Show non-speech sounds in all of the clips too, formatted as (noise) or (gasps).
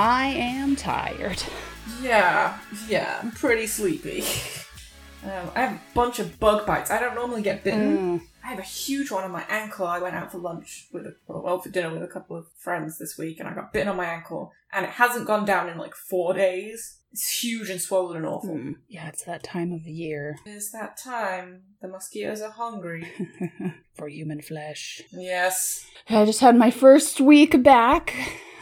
I am tired. Yeah, yeah, I'm pretty sleepy. (laughs) Um, I have a bunch of bug bites. I don't normally get bitten. Mm. I have a huge one on my ankle. I went out for lunch with a, well, for dinner with a couple of friends this week, and I got bitten on my ankle, and it hasn't gone down in like four days. It's huge and swollen and awful. Mm. Yeah, it's that time of year It's that time. The mosquitoes are hungry. (laughs) for human flesh. yes. I just had my first week back.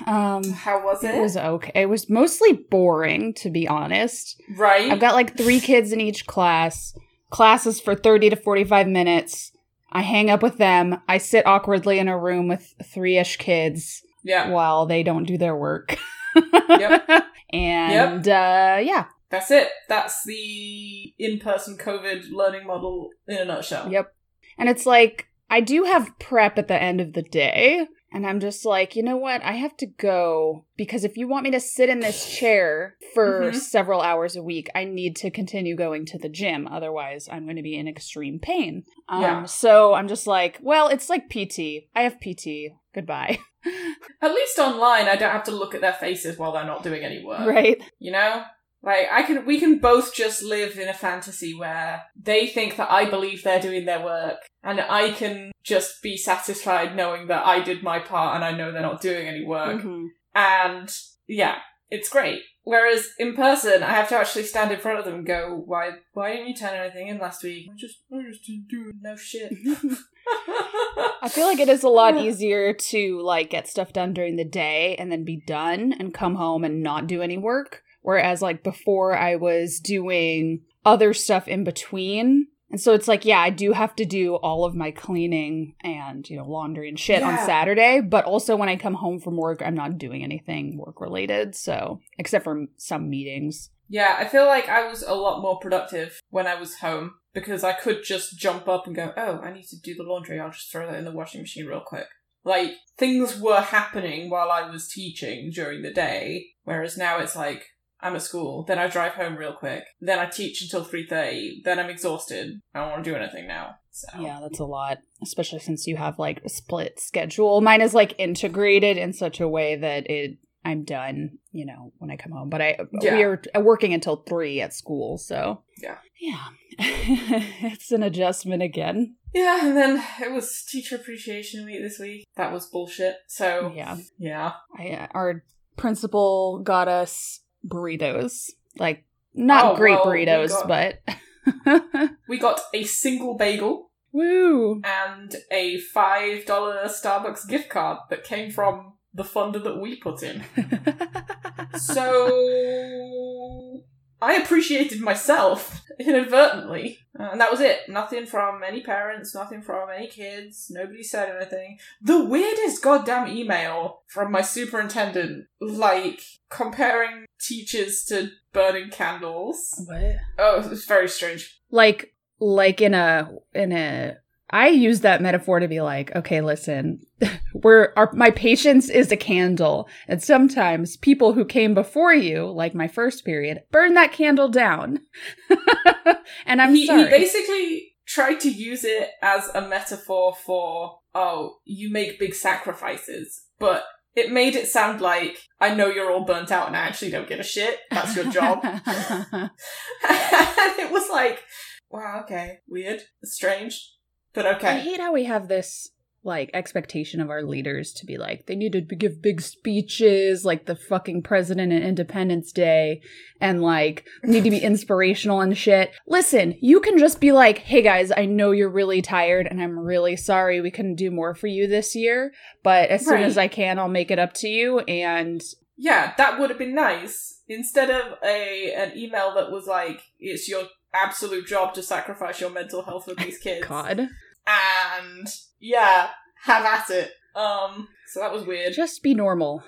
Um, How was it? it was okay. It was mostly boring, to be honest. right. I've got like three kids in each class. Classes for 30 to 45 minutes. I hang up with them. I sit awkwardly in a room with three ish kids yeah. while they don't do their work. Yep. (laughs) and uh, yeah, That's it. That's the in-person COVID learning model in a nutshell. Yep. And it's like, I do have prep at the end of the day. And I'm just like, you know what? I have to go because if you want me to sit in this chair for Mhm. several hours a week, I need to continue going to the gym. Otherwise, I'm going to be in extreme pain. Um, Yeah. So I'm just like, well, it's like PT. I have PT. Goodbye. (laughs) At least online, I don't have to look at their faces while they're not doing any work. right? You know? Like I can we can both just live in a fantasy where they think that I believe they're doing their work and I can just be satisfied knowing that I did my part and I know they're not doing any work. Mhm. And yeah, it's great. Whereas in person, I have to actually stand in front of them and go, "Why? Why didn't you turn anything in last week? I just, I just didn't do. No shit." (laughs) (laughs) I feel like it is a lot easier to like get stuff done during the day and then be done and come home and not do any work. Whereas like before I was doing other stuff in between. And so it's like, yeah, I do have to do all of my cleaning and, you know, laundry and shit on Saturday. But also when I come home from work, I'm not doing anything work related. So, except for some meetings. Yeah, I feel like I was a lot more productive when I was home because I could just jump up and go, oh, I need to do the laundry. I'll just throw that in the washing machine real quick. Like, things were happening while I was teaching during the day, whereas now it's like, I'm at school, then I drive home real quick, then I teach until 3.30, then I'm exhausted. I don't want to do anything now. So. Yeah, that's a lot, especially since you have like a split schedule. Mine is like integrated in such a way that it I'm done, you know, when I come home. But I Yeah. we are working until 3 at school, so Yeah. Yeah. (laughs) it's an adjustment again. Yeah, and then it was Teacher Appreciation Week this week. That was bullshit. So, Yeah. yeah. I uh, our principal got us burritos. Like not Oh, great well, we burritos, got- but (laughs) We got a single bagel (laughs) woo. and a $5 Starbucks gift card that came from the funder that we put in. (laughs) So I appreciated myself (laughs) inadvertently. Uh, and that was it. Nothing from any parents, nothing from any kids. Nobody said anything. The weirdest goddamn email from my superintendent, like comparing teachers to burning candles. what? Oh, it was very strange. like like in a in a I use that metaphor to be like, okay, listen, (laughs) we're our my patience is a candle, and sometimes people who came before you, like my first period, burn that candle down. (laughs) and I'm he, sorry. he basically tried to use it as a metaphor for, oh, you make big sacrifices, but it made it sound like, I know you're all burnt out and I actually don't give a shit. That's your job. (laughs) and it was like, wow, okay, weird, strange, but I hate how we have this like expectation of our leaders to be like they need to give big speeches like the fucking president and Independence Day and like need to be (laughs) inspirational and shit. Listen, you can just be like, "Hey guys, I know you're really tired and I'm really sorry we couldn't do more for you this year, but as soon as I can, I'll make it up to you." And Yeah, that would have been nice. Instead of a an email that was like, it's your absolute job to sacrifice your mental health for these kids. (laughs) god, and yeah, have at it. Um, so that was weird. (laughs) just be normal.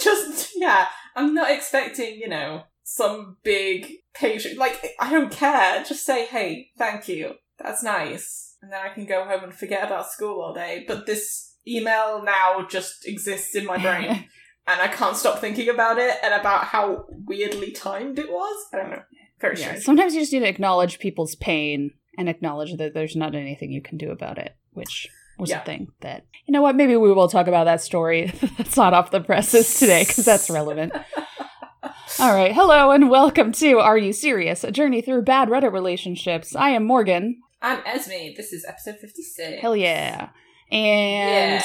Just yeah, I'm not expecting you know some big patient. Like I don't care. Just say hey, thank you. That's nice, and then I can go home and forget about school all day. But this email now just exists in my brain. (laughs) and I can't stop thinking about it and about how weirdly timed it was. I don't know. Very Yeah. strange. Sometimes you just need to acknowledge people's pain and acknowledge that there's not anything you can do about it, which was Yeah. a thing that, you know what, maybe we will talk about that story (laughs) that's not off the presses today because that's relevant. (laughs) All right. Hello and welcome to Are You Serious? A journey through bad Reddit relationships. I am Morgan. I'm Esme. This is episode 56. Hell yeah. And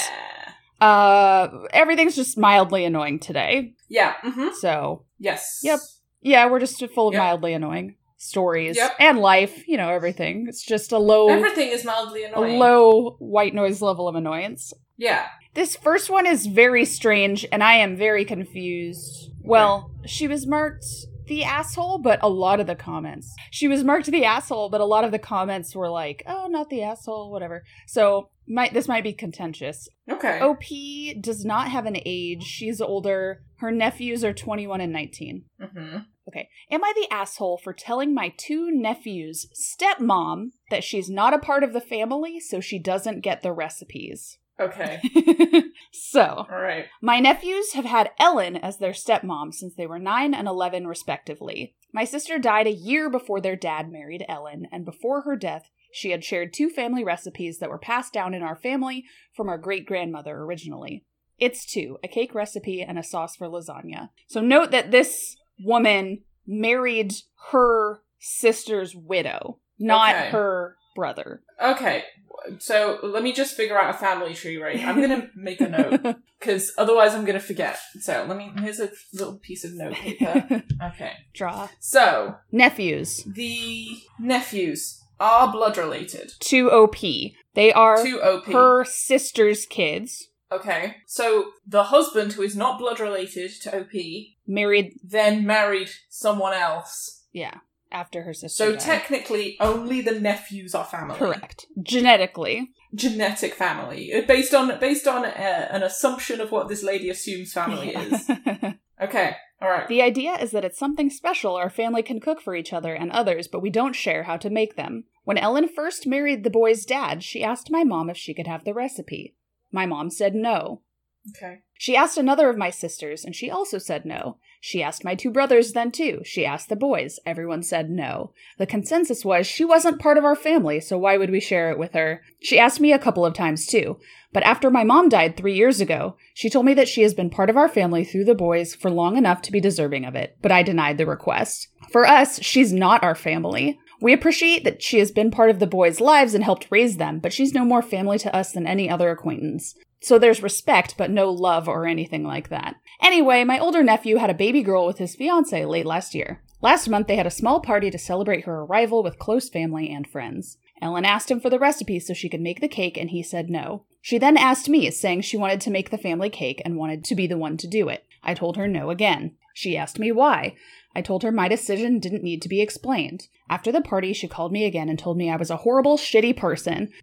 Yeah. uh everything's just mildly annoying today. Yeah. Mm-hmm. So, Yes. Yep. yeah, we're just full of Yep. mildly annoying stories Yep. and life, you know, everything. It's just a low Everything is mildly a annoying. low white noise level of annoyance. Yeah. This first one is very strange, and I am very confused. Well, she was marked the asshole, but a lot of the comments. She was marked the asshole, but a lot of the comments were like, oh, not the asshole, whatever. So, might this might be contentious. Okay. OP does not have an age. She's older. Her nephews are 21 and 19. Mm-hmm. Okay. Am I the asshole for telling my two nephews' stepmom that she's not a part of the family, so she doesn't get the recipes? Okay. (laughs) so, All right. my nephews have had Ellen as their stepmom since they were 9 and 11, respectively. My sister died a year before their dad married Ellen, and before her death, she had shared two family recipes that were passed down in our family from our great grandmother originally. It's two a cake recipe and a sauce for lasagna. So, note that this woman married her sister's widow, not Okay. her brother. Okay. So let me just figure out a family tree, right? I'm gonna make a note (laughs) because otherwise I'm gonna forget. So let me. Here's a little piece of note paper. (laughs) Okay. Draw. So Nephews. the nephews are blood related To OP. They are to OP. her sister's kids. Okay. So the husband, who is not blood related to OP, Married, then married someone else. yeah, after her sister. So died. technically, only the nephews are family. Correct. Genetically. Genetic family, Uh, based on based on uh, an assumption of what this lady assumes family is. (laughs) Okay. All right. the idea is that it's something special our family can cook for each other and others, but we don't share how to make them. When Ellen first married the boy's dad, she asked my mom if she could have the recipe. My mom said no. Okay. She asked another of my sisters, and she also said no. She asked my two brothers then too. She asked the boys. Everyone said no. The consensus was she wasn't part of our family, so why would we share it with her? She asked me a couple of times too. But after my mom died three years ago, she told me that she has been part of our family through the boys for long enough to be deserving of it, but I denied the request. For us, she's not our family. We appreciate that she has been part of the boys' lives and helped raise them, but she's no more family to us than any other acquaintance. So there's respect, but no love or anything like that. Anyway, my older nephew had a baby girl with his fiance late last year. Last month, they had a small party to celebrate her arrival with close family and friends. Ellen asked him for the recipe so she could make the cake, and he said no. She then asked me, saying she wanted to make the family cake and wanted to be the one to do it. I told her no again. She asked me why. I told her my decision didn't need to be explained. After the party, she called me again and told me I was a horrible, shitty person,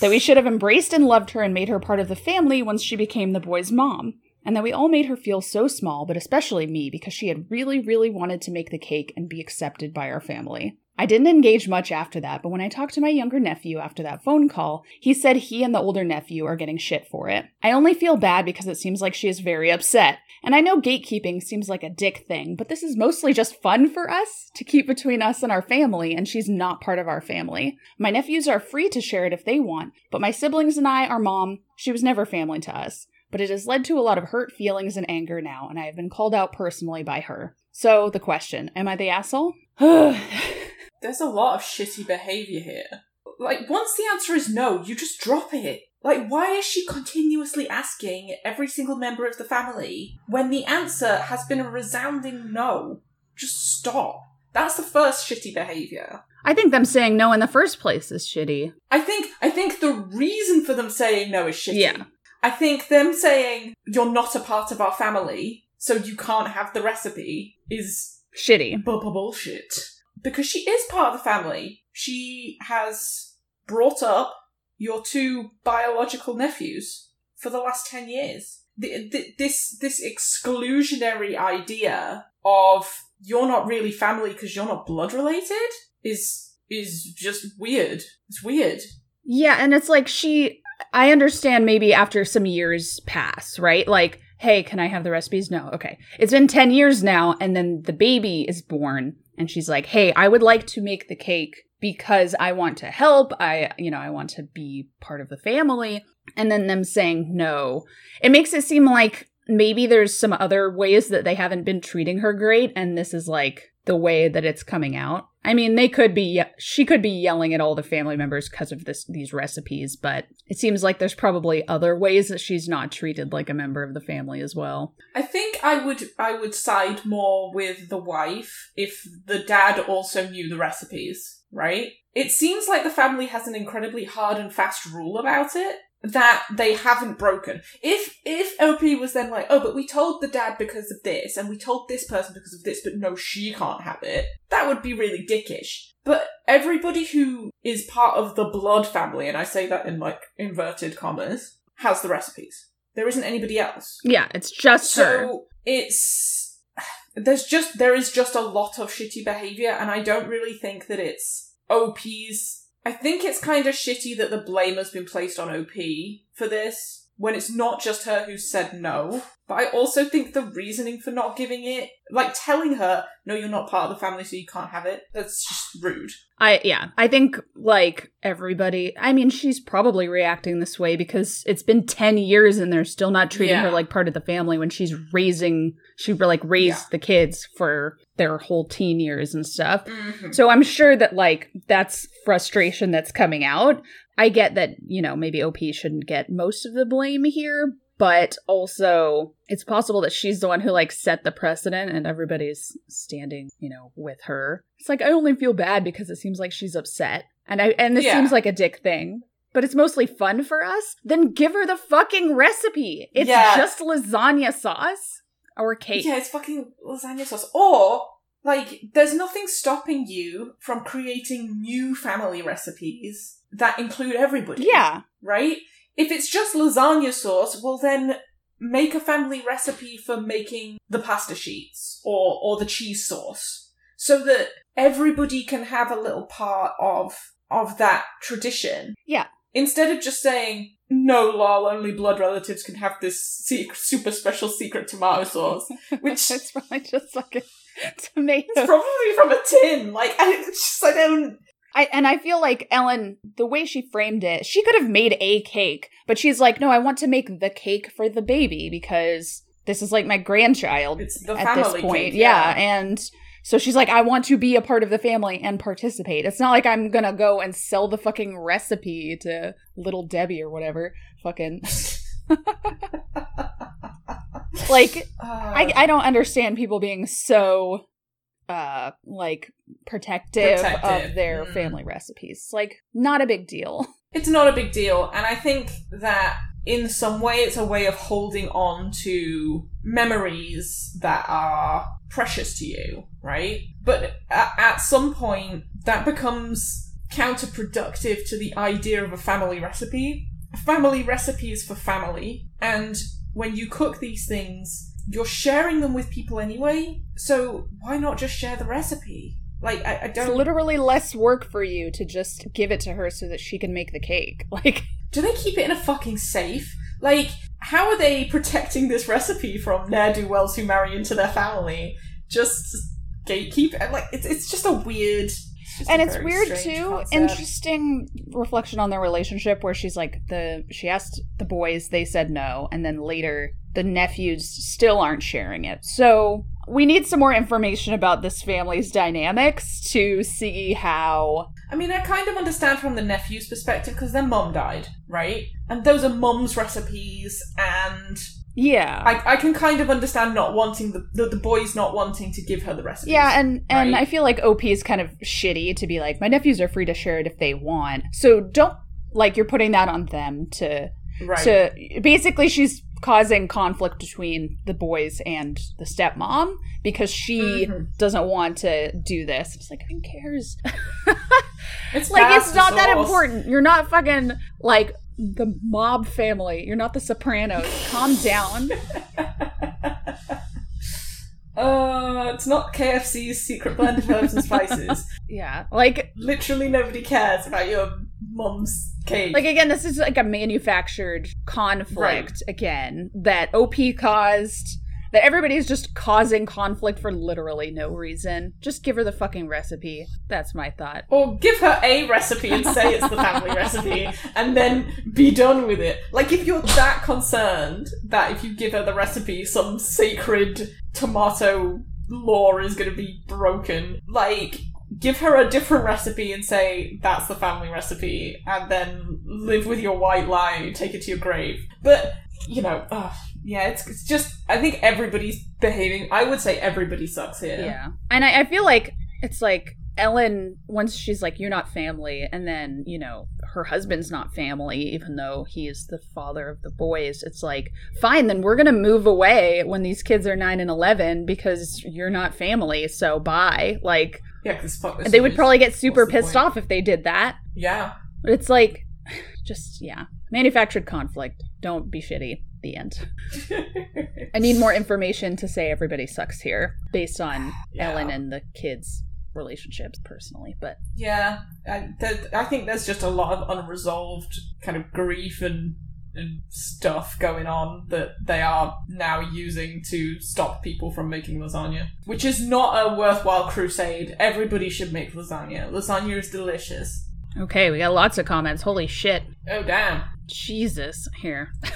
that we should have embraced and loved her and made her part of the family once she became the boy's mom, and that we all made her feel so small, but especially me, because she had really, really wanted to make the cake and be accepted by our family. I didn't engage much after that, but when I talked to my younger nephew after that phone call, he said he and the older nephew are getting shit for it. I only feel bad because it seems like she is very upset. And I know gatekeeping seems like a dick thing, but this is mostly just fun for us to keep between us and our family, and she's not part of our family. My nephews are free to share it if they want, but my siblings and I, our mom, she was never family to us. But it has led to a lot of hurt feelings and anger now, and I have been called out personally by her. So, the question Am I the asshole? There's a lot of shitty behavior here. Like, once the answer is no, you just drop it. Like, why is she continuously asking every single member of the family when the answer has been a resounding no? Just stop. That's the first shitty behavior. I think them saying no in the first place is shitty. I think I think the reason for them saying no is shitty. Yeah. I think them saying you're not a part of our family, so you can't have the recipe is Shitty. bu- bu- bullshit. Because she is part of the family. She has brought up your two biological nephews for the last 10 years. The, the, this, this exclusionary idea of you're not really family because you're not blood related is, is just weird. It's weird. Yeah, and it's like she. I understand maybe after some years pass, right? Like, hey, can I have the recipes? No. Okay. It's been 10 years now. And then the baby is born and she's like, hey, I would like to make the cake because I want to help. I, you know, I want to be part of the family. And then them saying no. It makes it seem like maybe there's some other ways that they haven't been treating her great. And this is like the way that it's coming out. I mean, they could be she could be yelling at all the family members because of this these recipes, but it seems like there's probably other ways that she's not treated like a member of the family as well. I think I would I would side more with the wife if the dad also knew the recipes, right? It seems like the family has an incredibly hard and fast rule about it that they haven't broken. If if OP was then like, oh, but we told the dad because of this, and we told this person because of this, but no, she can't have it, that would be really dickish. But everybody who is part of the blood family, and I say that in like inverted commas, has the recipes. There isn't anybody else. Yeah, it's just so her. it's there's just there is just a lot of shitty behavior, and I don't really think that it's OP's I think it's kind of shitty that the blame has been placed on OP for this when it's not just her who said no. But I also think the reasoning for not giving it, like telling her, no, you're not part of the family, so you can't have it, that's just rude. I yeah, I think like everybody. I mean, she's probably reacting this way because it's been ten years and they're still not treating Yeah. her like part of the family when she's raising. She like raised Yeah. the kids for their whole teen years and stuff. Mm-hmm. So I'm sure that like that's frustration that's coming out. I get that, you know, maybe OP shouldn't get most of the blame here, but also it's possible that she's the one who like set the precedent and everybody's standing, you know, with her. It's like I only feel bad because it seems like she's upset. And I and this Yeah. seems like a dick thing. But it's mostly fun for us. Then give her the fucking recipe. It's Yeah. just lasagna sauce or cake. Yeah, it's fucking lasagna sauce. Or, like, there's nothing stopping you from creating new family recipes that include everybody. yeah. right? If it's just lasagna sauce, well then make a family recipe for making the pasta sheets or or the cheese sauce so that everybody can have a little part of of that tradition. Yeah. Instead of just saying no lol only blood relatives can have this secret, super special secret tomato sauce (laughs) which it's probably just like a (laughs) tomato. it's probably from a tin like I, just I don't I and I feel like Ellen, the way she framed it, she could have made a cake, but she's like, no, I want to make the cake for the baby because this is like my grandchild it's the at this point. cake, yeah. and so she's like, I want to be a part of the family and participate. It's not like I'm gonna go and sell the fucking recipe to little Debbie or whatever. Fucking (laughs) like (laughs) I, I don't understand people being so uh like protective, Protective. of their Mm. family recipes. Like not a big deal. (laughs) It's not a big deal, and I think that in some way it's a way of holding on to memories that are precious to you, right? But at some point, that becomes counterproductive to the idea of a family recipe. A family recipe is for family, and when you cook these things, you're sharing them with people anyway, so why not just share the recipe? Like, I, I don't. It's literally less work for you to just give it to her so that she can make the cake. (laughs) Like Do they keep it in a fucking safe? Like, how are they protecting this recipe from ne'er do wells who marry into their family? Just gatekeep and like it's it's just a weird. It's just and it's weird too concept. interesting reflection on their relationship where she's like the she asked the boys they said no and then later the nephews still aren't sharing it so we need some more information about this family's dynamics to see how I mean, I kind of understand from the nephew's perspective because their mum died, right? And those are mum's recipes, and yeah I, I can kind of understand not wanting the, the the boys not wanting to give her the recipes. yeah and and right? i feel like op is kind of shitty to be like my nephews are free to share it if they want so don't like you're putting that on them to right. to basically she's causing conflict between the boys and the stepmom because she Mhm. doesn't want to do this. It's like who cares? (laughs) it's like it's not that important. You're not fucking like the mob family. You're not the Sopranos. Calm down. (laughs) Uh, it's not KFC's secret blend of herbs and spices. (laughs) Yeah, like Literally nobody cares about your mum's cake. Like again, this is like a manufactured conflict Right. again that OP caused. That everybody's just causing conflict for literally no reason. Just give her the fucking recipe. That's my thought. or give her a recipe and say it's the family (laughs) recipe, and then be done with it. Like if you're that concerned that if you give her the recipe, some sacred tomato law is going to be broken, like give her a different recipe and say that's the family recipe, and then live with your white lie, take it to your grave. But you know, ugh, yeah, it's it's just I think everybody's behaving. I would say everybody sucks here. Yeah. And I, I feel like it's like Ellen, once she's like, You're not family, and then, you know, her husband's not family, even though he is the father of the boys, it's like, Fine, then we're gonna move away when these kids are nine and eleven because you're not family, so bye. Like yeah, they would probably get super pissed point? off if they did that. Yeah. But it's like (sighs) just yeah. Manufactured conflict. Don't be shitty. The end. (laughs) I need more information to say everybody sucks here based on Yeah. Ellen and the kids' relationships personally. But Yeah, I, th- I think there's just a lot of unresolved kind of grief and, and stuff going on that they are now using to stop people from making lasagna, which is not a worthwhile crusade. Everybody should make lasagna. Lasagna is delicious. okay, we got lots of comments. Holy shit. Oh damn! Jesus. Here. (laughs)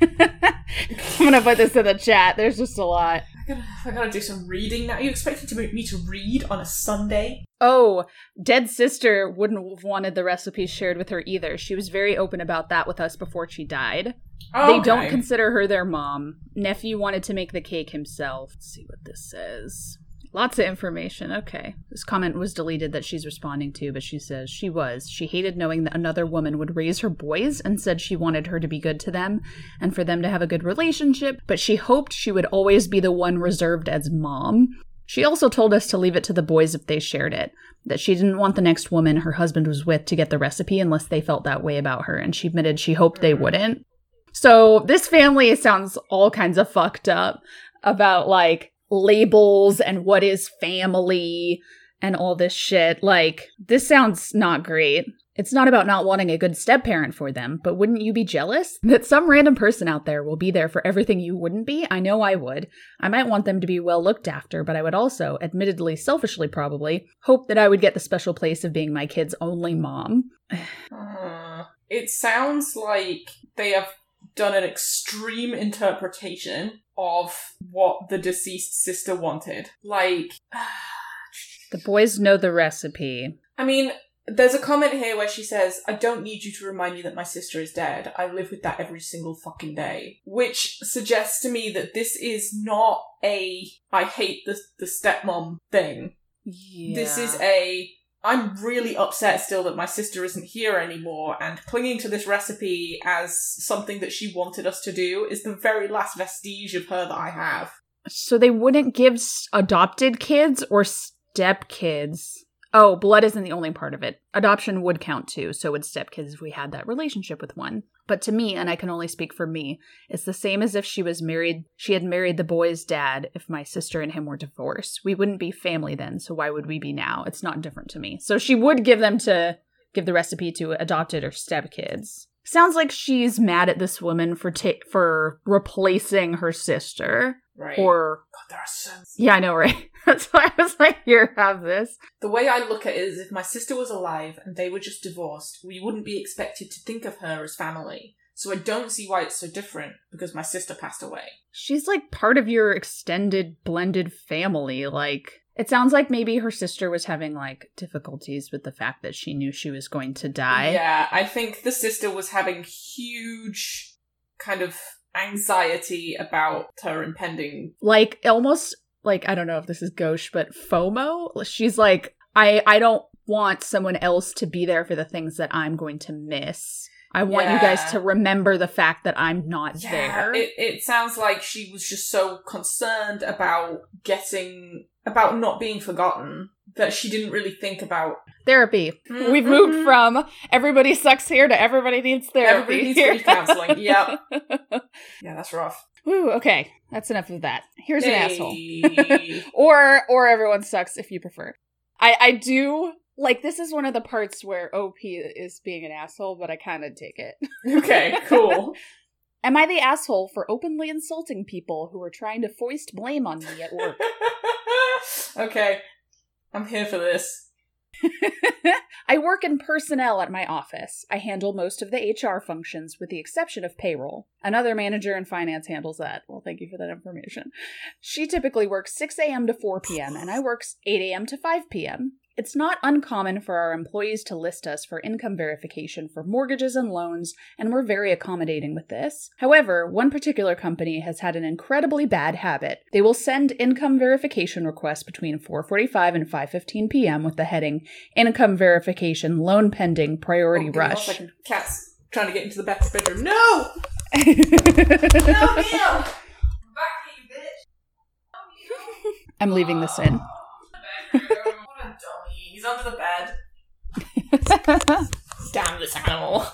I'm gonna put this in the chat. There's just a lot. I gotta, I gotta do some reading now. You expecting to make me to read on a Sunday? Oh, Dead Sister wouldn't have wanted the recipes shared with her either. She was very open about that with us before she died. Oh, They don't consider her their mom. Nephew wanted to make the cake himself. Let's see what this says. Lots of information. Okay. This comment was deleted that she's responding to, but she says she was. She hated knowing that another woman would raise her boys and said she wanted her to be good to them and for them to have a good relationship, but she hoped she would always be the one reserved as mom. She also told us to leave it to the boys if they shared it, that she didn't want the next woman her husband was with to get the recipe unless they felt that way about her, and she admitted she hoped they wouldn't. So this family sounds all kinds of fucked up about like labels and what is family and all this shit. Like, this sounds not great. It's not about not wanting a good step parent for them, but wouldn't you be jealous (laughs) that some random person out there will be there for everything you wouldn't be? I know I would. I might want them to be well looked after, but I would also, admittedly selfishly probably, hope that I would get the special place of being my kid's only mom. It sounds like they have done an extreme interpretation of what the deceased sister wanted. Like, (sighs) The boys know the recipe. I mean, there's a comment here where she says, I don't need you to remind me that my sister is dead. I live with that every single fucking day. Which suggests to me that this is not a I hate the, the stepmom thing. Yeah. This is a I'm really upset still that my sister isn't here anymore, and clinging to this recipe as something that she wanted us to do is the very last vestige of her that I have. So they wouldn't give adopted kids or step kids. Oh, blood isn't the only part of it. Adoption would count too, so would step kids if we had that relationship with one. But to me, and I can only speak for me, it's the same as if she was married she had married the boy's dad if my sister and him were divorced. We wouldn't be family then, so why would we be now? It's not different to me. So she would give them to give the recipe to adopted or step kids. Sounds like she's mad at this woman for ta- for replacing her sister Right. or God, there are so yeah, I know, right? (laughs) That's why I was like, here, have this. The way I look at it is if my sister was alive and they were just divorced, we wouldn't be expected to think of her as family. So I don't see why it's so different because my sister passed away. She's like part of your extended blended family. Like, it sounds like maybe her sister was having like difficulties with the fact that she knew she was going to die. Yeah, I think the sister was having huge kind of anxiety about her impending. Like, almost like, I don't know if this is gauche, but FOMO. She's like, I, I don't want someone else to be there for the things that I'm going to miss. I want you guys to remember the fact that I'm not Yeah, there. it, it sounds like she was just so concerned about getting, about not being forgotten that she didn't really think about. Therapy. We've Mhm. moved from everybody sucks here to everybody needs therapy. Everybody needs be (laughs) counseling. Yep. (laughs) Yeah, that's rough. Woo, okay. That's enough of that. Here's an asshole. (laughs) Or or everyone sucks if you prefer. I I do Like this is one of the parts where OP is being an asshole, but I kind of take it. (laughs) Okay, cool. (laughs) Am I the asshole for openly insulting people who are trying to foist blame on me at work? (laughs) okay, I'm here for this. I work in personnel at my office. I handle most of the HR functions with the exception of payroll. Another manager in finance handles that. Well, thank you for that information. She typically works 6 a.m. to 4 p.m., and I work 8 a.m. to 5 p.m. It's not uncommon for our employees to list us for income verification for mortgages and loans, and we're very accommodating with this. However, one particular company has had an incredibly bad habit. They will send income verification requests between 4:45 and 5:15 p.m. with the heading "Income Verification Loan Pending Priority Oh, Rush." second. Cat's trying to get into the back bedroom. No! (laughs) No, Neil! Back here, you bitch! I'm leaving this in. Neil! What a dummy. He's under the bed. (laughs) Damn this animal.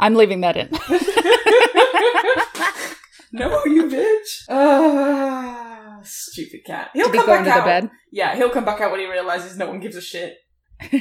I'm leaving that in. (laughs) no, you bitch. Ah, stupid cat. He'll Did he come go back under out. the bed? Yeah, he'll come back out when he realizes no one gives a shit. (laughs)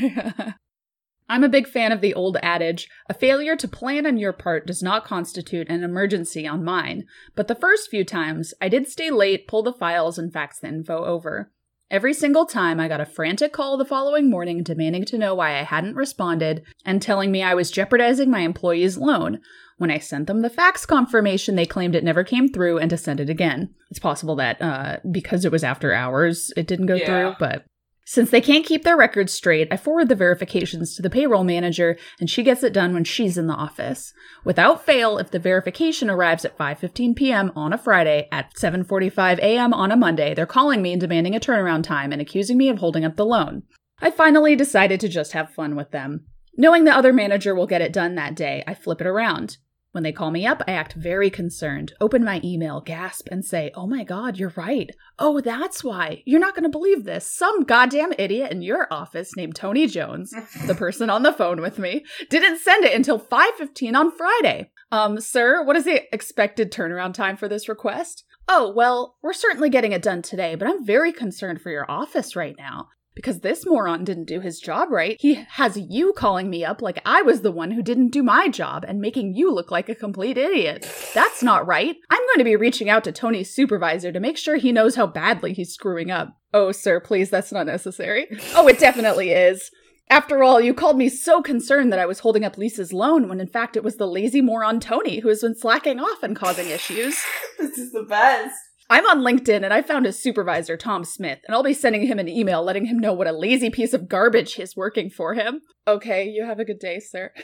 I'm a big fan of the old adage a failure to plan on your part does not constitute an emergency on mine, but the first few times I did stay late, pull the files, and fax the info over. Every single time I got a frantic call the following morning demanding to know why I hadn't responded and telling me I was jeopardizing my employee's loan. When I sent them the fax confirmation, they claimed it never came through and to send it again. It's possible that uh, because it was after hours, it didn't go Yeah. through, but since they can't keep their records straight, I forward the verifications to the payroll manager and she gets it done when she's in the office. Without fail, if the verification arrives at 5:15 p.m. on a Friday at 7:45 a.m. on a Monday, they're calling me and demanding a turnaround time and accusing me of holding up the loan. I finally decided to just have fun with them. Knowing the other manager will get it done that day, I flip it around. When they call me up, I act very concerned, open my email, gasp, and say, Oh my god, you're right. Oh, that's why. You're not going to believe this. Some goddamn idiot in your office named Tony Jones, the (laughs) person on the phone with me, didn't send it until 5:15 on Friday. Um, sir, what is the expected turnaround time for this request? Oh, well, we're certainly getting it done today, but I'm very concerned for your office right now. Because this moron didn't do his job right. He has you calling me up like I was the one who didn't do my job and making you look like a complete idiot. That's not right. I'm going to be reaching out to Tony's supervisor to make sure he knows how badly he's screwing up. Oh, sir, please, that's not necessary. Oh, it definitely is. After all, you called me so concerned that I was holding up Lisa's loan when in fact it was the lazy moron Tony who has been slacking off and causing issues. (laughs) This is the best. I'm on LinkedIn and I found his supervisor, Tom Smith, and I'll be sending him an email letting him know what a lazy piece of garbage is working for him. Okay, you have a good day, sir. (laughs)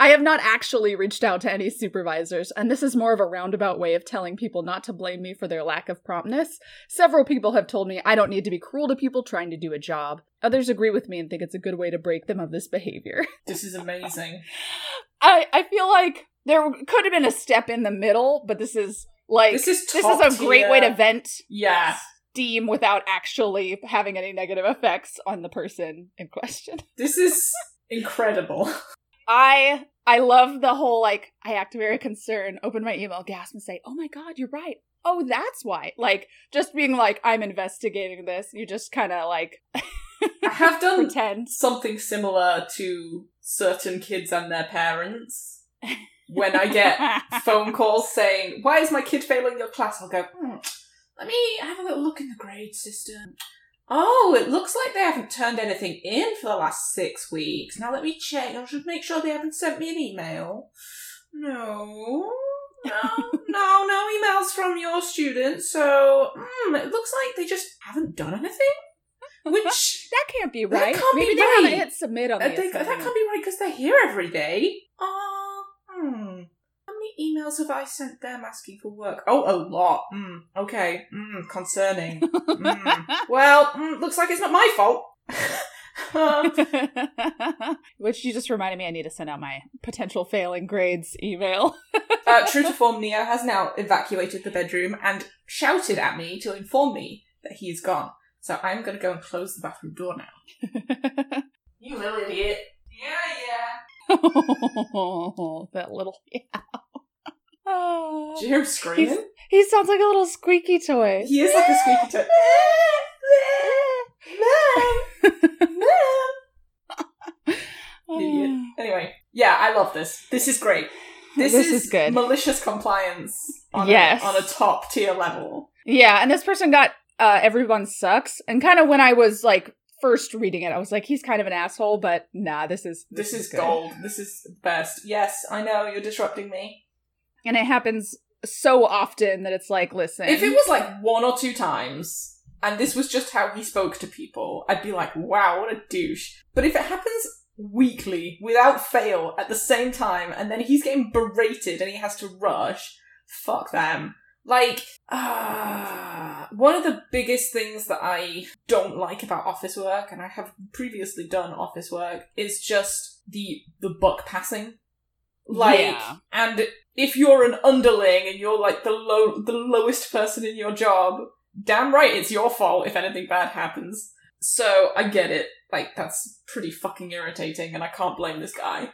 I have not actually reached out to any supervisors, and this is more of a roundabout way of telling people not to blame me for their lack of promptness. Several people have told me I don't need to be cruel to people trying to do a job. Others agree with me and think it's a good way to break them of this behavior. (laughs) This is amazing. I, I feel like there could have been a step in the middle, but this is like This is this is a great way to vent Yeah. steam without actually having any negative effects on the person in question. (laughs) This is incredible. I I love the whole like I act very concerned, open my email, gasp and say, "Oh my god, you're right." Oh, that's why. Like just being like I'm investigating this. You just kind of like (laughs) I have done pretend. something similar to certain kids and their parents. (laughs) When I get (laughs) phone calls saying, Why is my kid failing your class? I'll go, hmm, Let me have a little look in the grade system. Oh, it looks like they haven't turned anything in for the last six weeks. Now let me check. I'll just make sure they haven't sent me an email. No. No, (laughs) no, no emails from your students. So, hmm, it looks like they just haven't done anything. (laughs) Which that can't be That right. can't be Maybe they right. haven't hit submit on Uh, the they, that can't be right because they're here every day. Oh, emails have I sent them asking for work? Oh, a lot. Mm, okay. Mm, concerning. Mm. Well, mm, looks like it's not my fault. (laughs) Which you just reminded me I need to send out my potential failing grades email. uh, (laughs) true to form, Neo has now evacuated the bedroom and shouted at me to inform me that he is gone. So I'm going to go and close the bathroom door now. You little idiot. Yeah, yeah. (laughs) oh, that little yeah. Oh. Did you hear him screaming? He sounds like a little squeaky toy. He is like a squeaky toy. (laughs) Idiot. (laughs) Anyway, yeah, I love this. This is great. This, this is, is, good. malicious compliance on, yes. a, on a top tier level. Yeah, and this person got uh, Everyone Sucks. And kind of when I was like first reading it, I was like, he's kind of an asshole, but nah, this is. This, this is, is gold. This is best. Yes, I know, you're disrupting me. And it happens so often that it's like, listen. If it was like one or two times, and this was just how he spoke to people, I'd be like, wow, what a douche. But if it happens weekly, without fail, at the same time, and then he's getting berated and he has to rush, fuck them. Like, ah, one of the biggest things that I don't like about office work, and I have previously done office work, is just the the buck passing. Like, Yeah. and if you're an underling and you're like the low the lowest person in your job, damn right it's your fault if anything bad happens. So I get it. Like that's pretty fucking irritating and I can't blame this guy.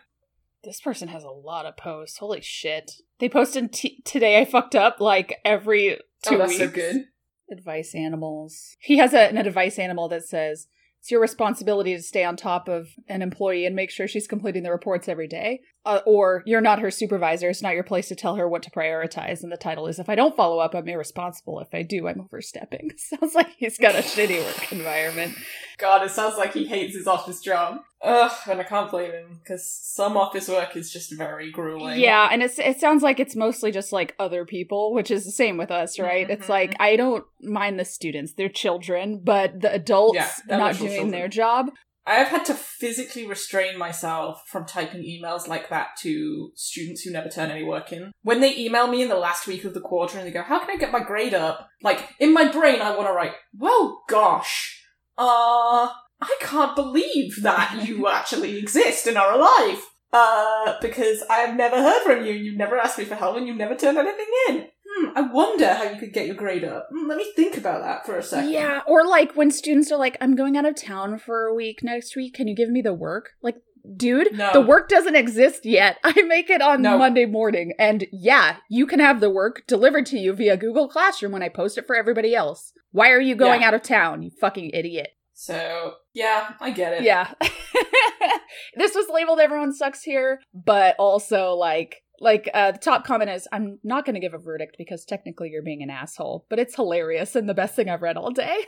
This person has a lot of posts. Holy shit. They posted t- today I fucked up like every oh, two oh, that's weeks. so good. Advice animals. He has a, an advice animal that says, it's your responsibility to stay on top of an employee and make sure she's completing the reports every day. Uh, or you're not her supervisor. It's not your place to tell her what to prioritize. And the title is, If I don't follow up, I'm irresponsible. If I do, I'm overstepping. (laughs) Sounds like he's got a shitty work environment. God, it sounds like he hates his office job. Ugh, and I can't blame him because some office work is just very grueling. Yeah, and it's it sounds like it's mostly just like other people, which is the same with us, right? It's Mhm. like I don't mind the students; they're children, but the adults Yeah, not doing children. their job. I have had to physically restrain myself from typing emails like that to students who never turn any work in. When they email me in the last week of the quarter and they go, How can I get my grade up? Like, in my brain, I want to write, Well, gosh, uh, I can't believe that you (laughs) actually exist and are alive. Uh, because I have never heard from you, you've never asked me for help, and you've never turned anything in. Hmm, I wonder how you could get your grade up. Hmm, let me think about that for a second. Yeah, or like when students are like, "I'm going out of town for a week next week. Can you give me the work?" Like, dude, No. the work doesn't exist yet. (laughs) I make it on No. Monday morning, and yeah, you can have the work delivered to you via Google Classroom when I post it for everybody else. Why are you going Yeah. out of town, you fucking idiot? So, yeah, I get it. Yeah. (laughs) this was labeled everyone sucks here, but also like like uh the top comment is I'm not going to give a verdict because technically you're being an asshole, but it's hilarious and the best thing I've read all day. (laughs)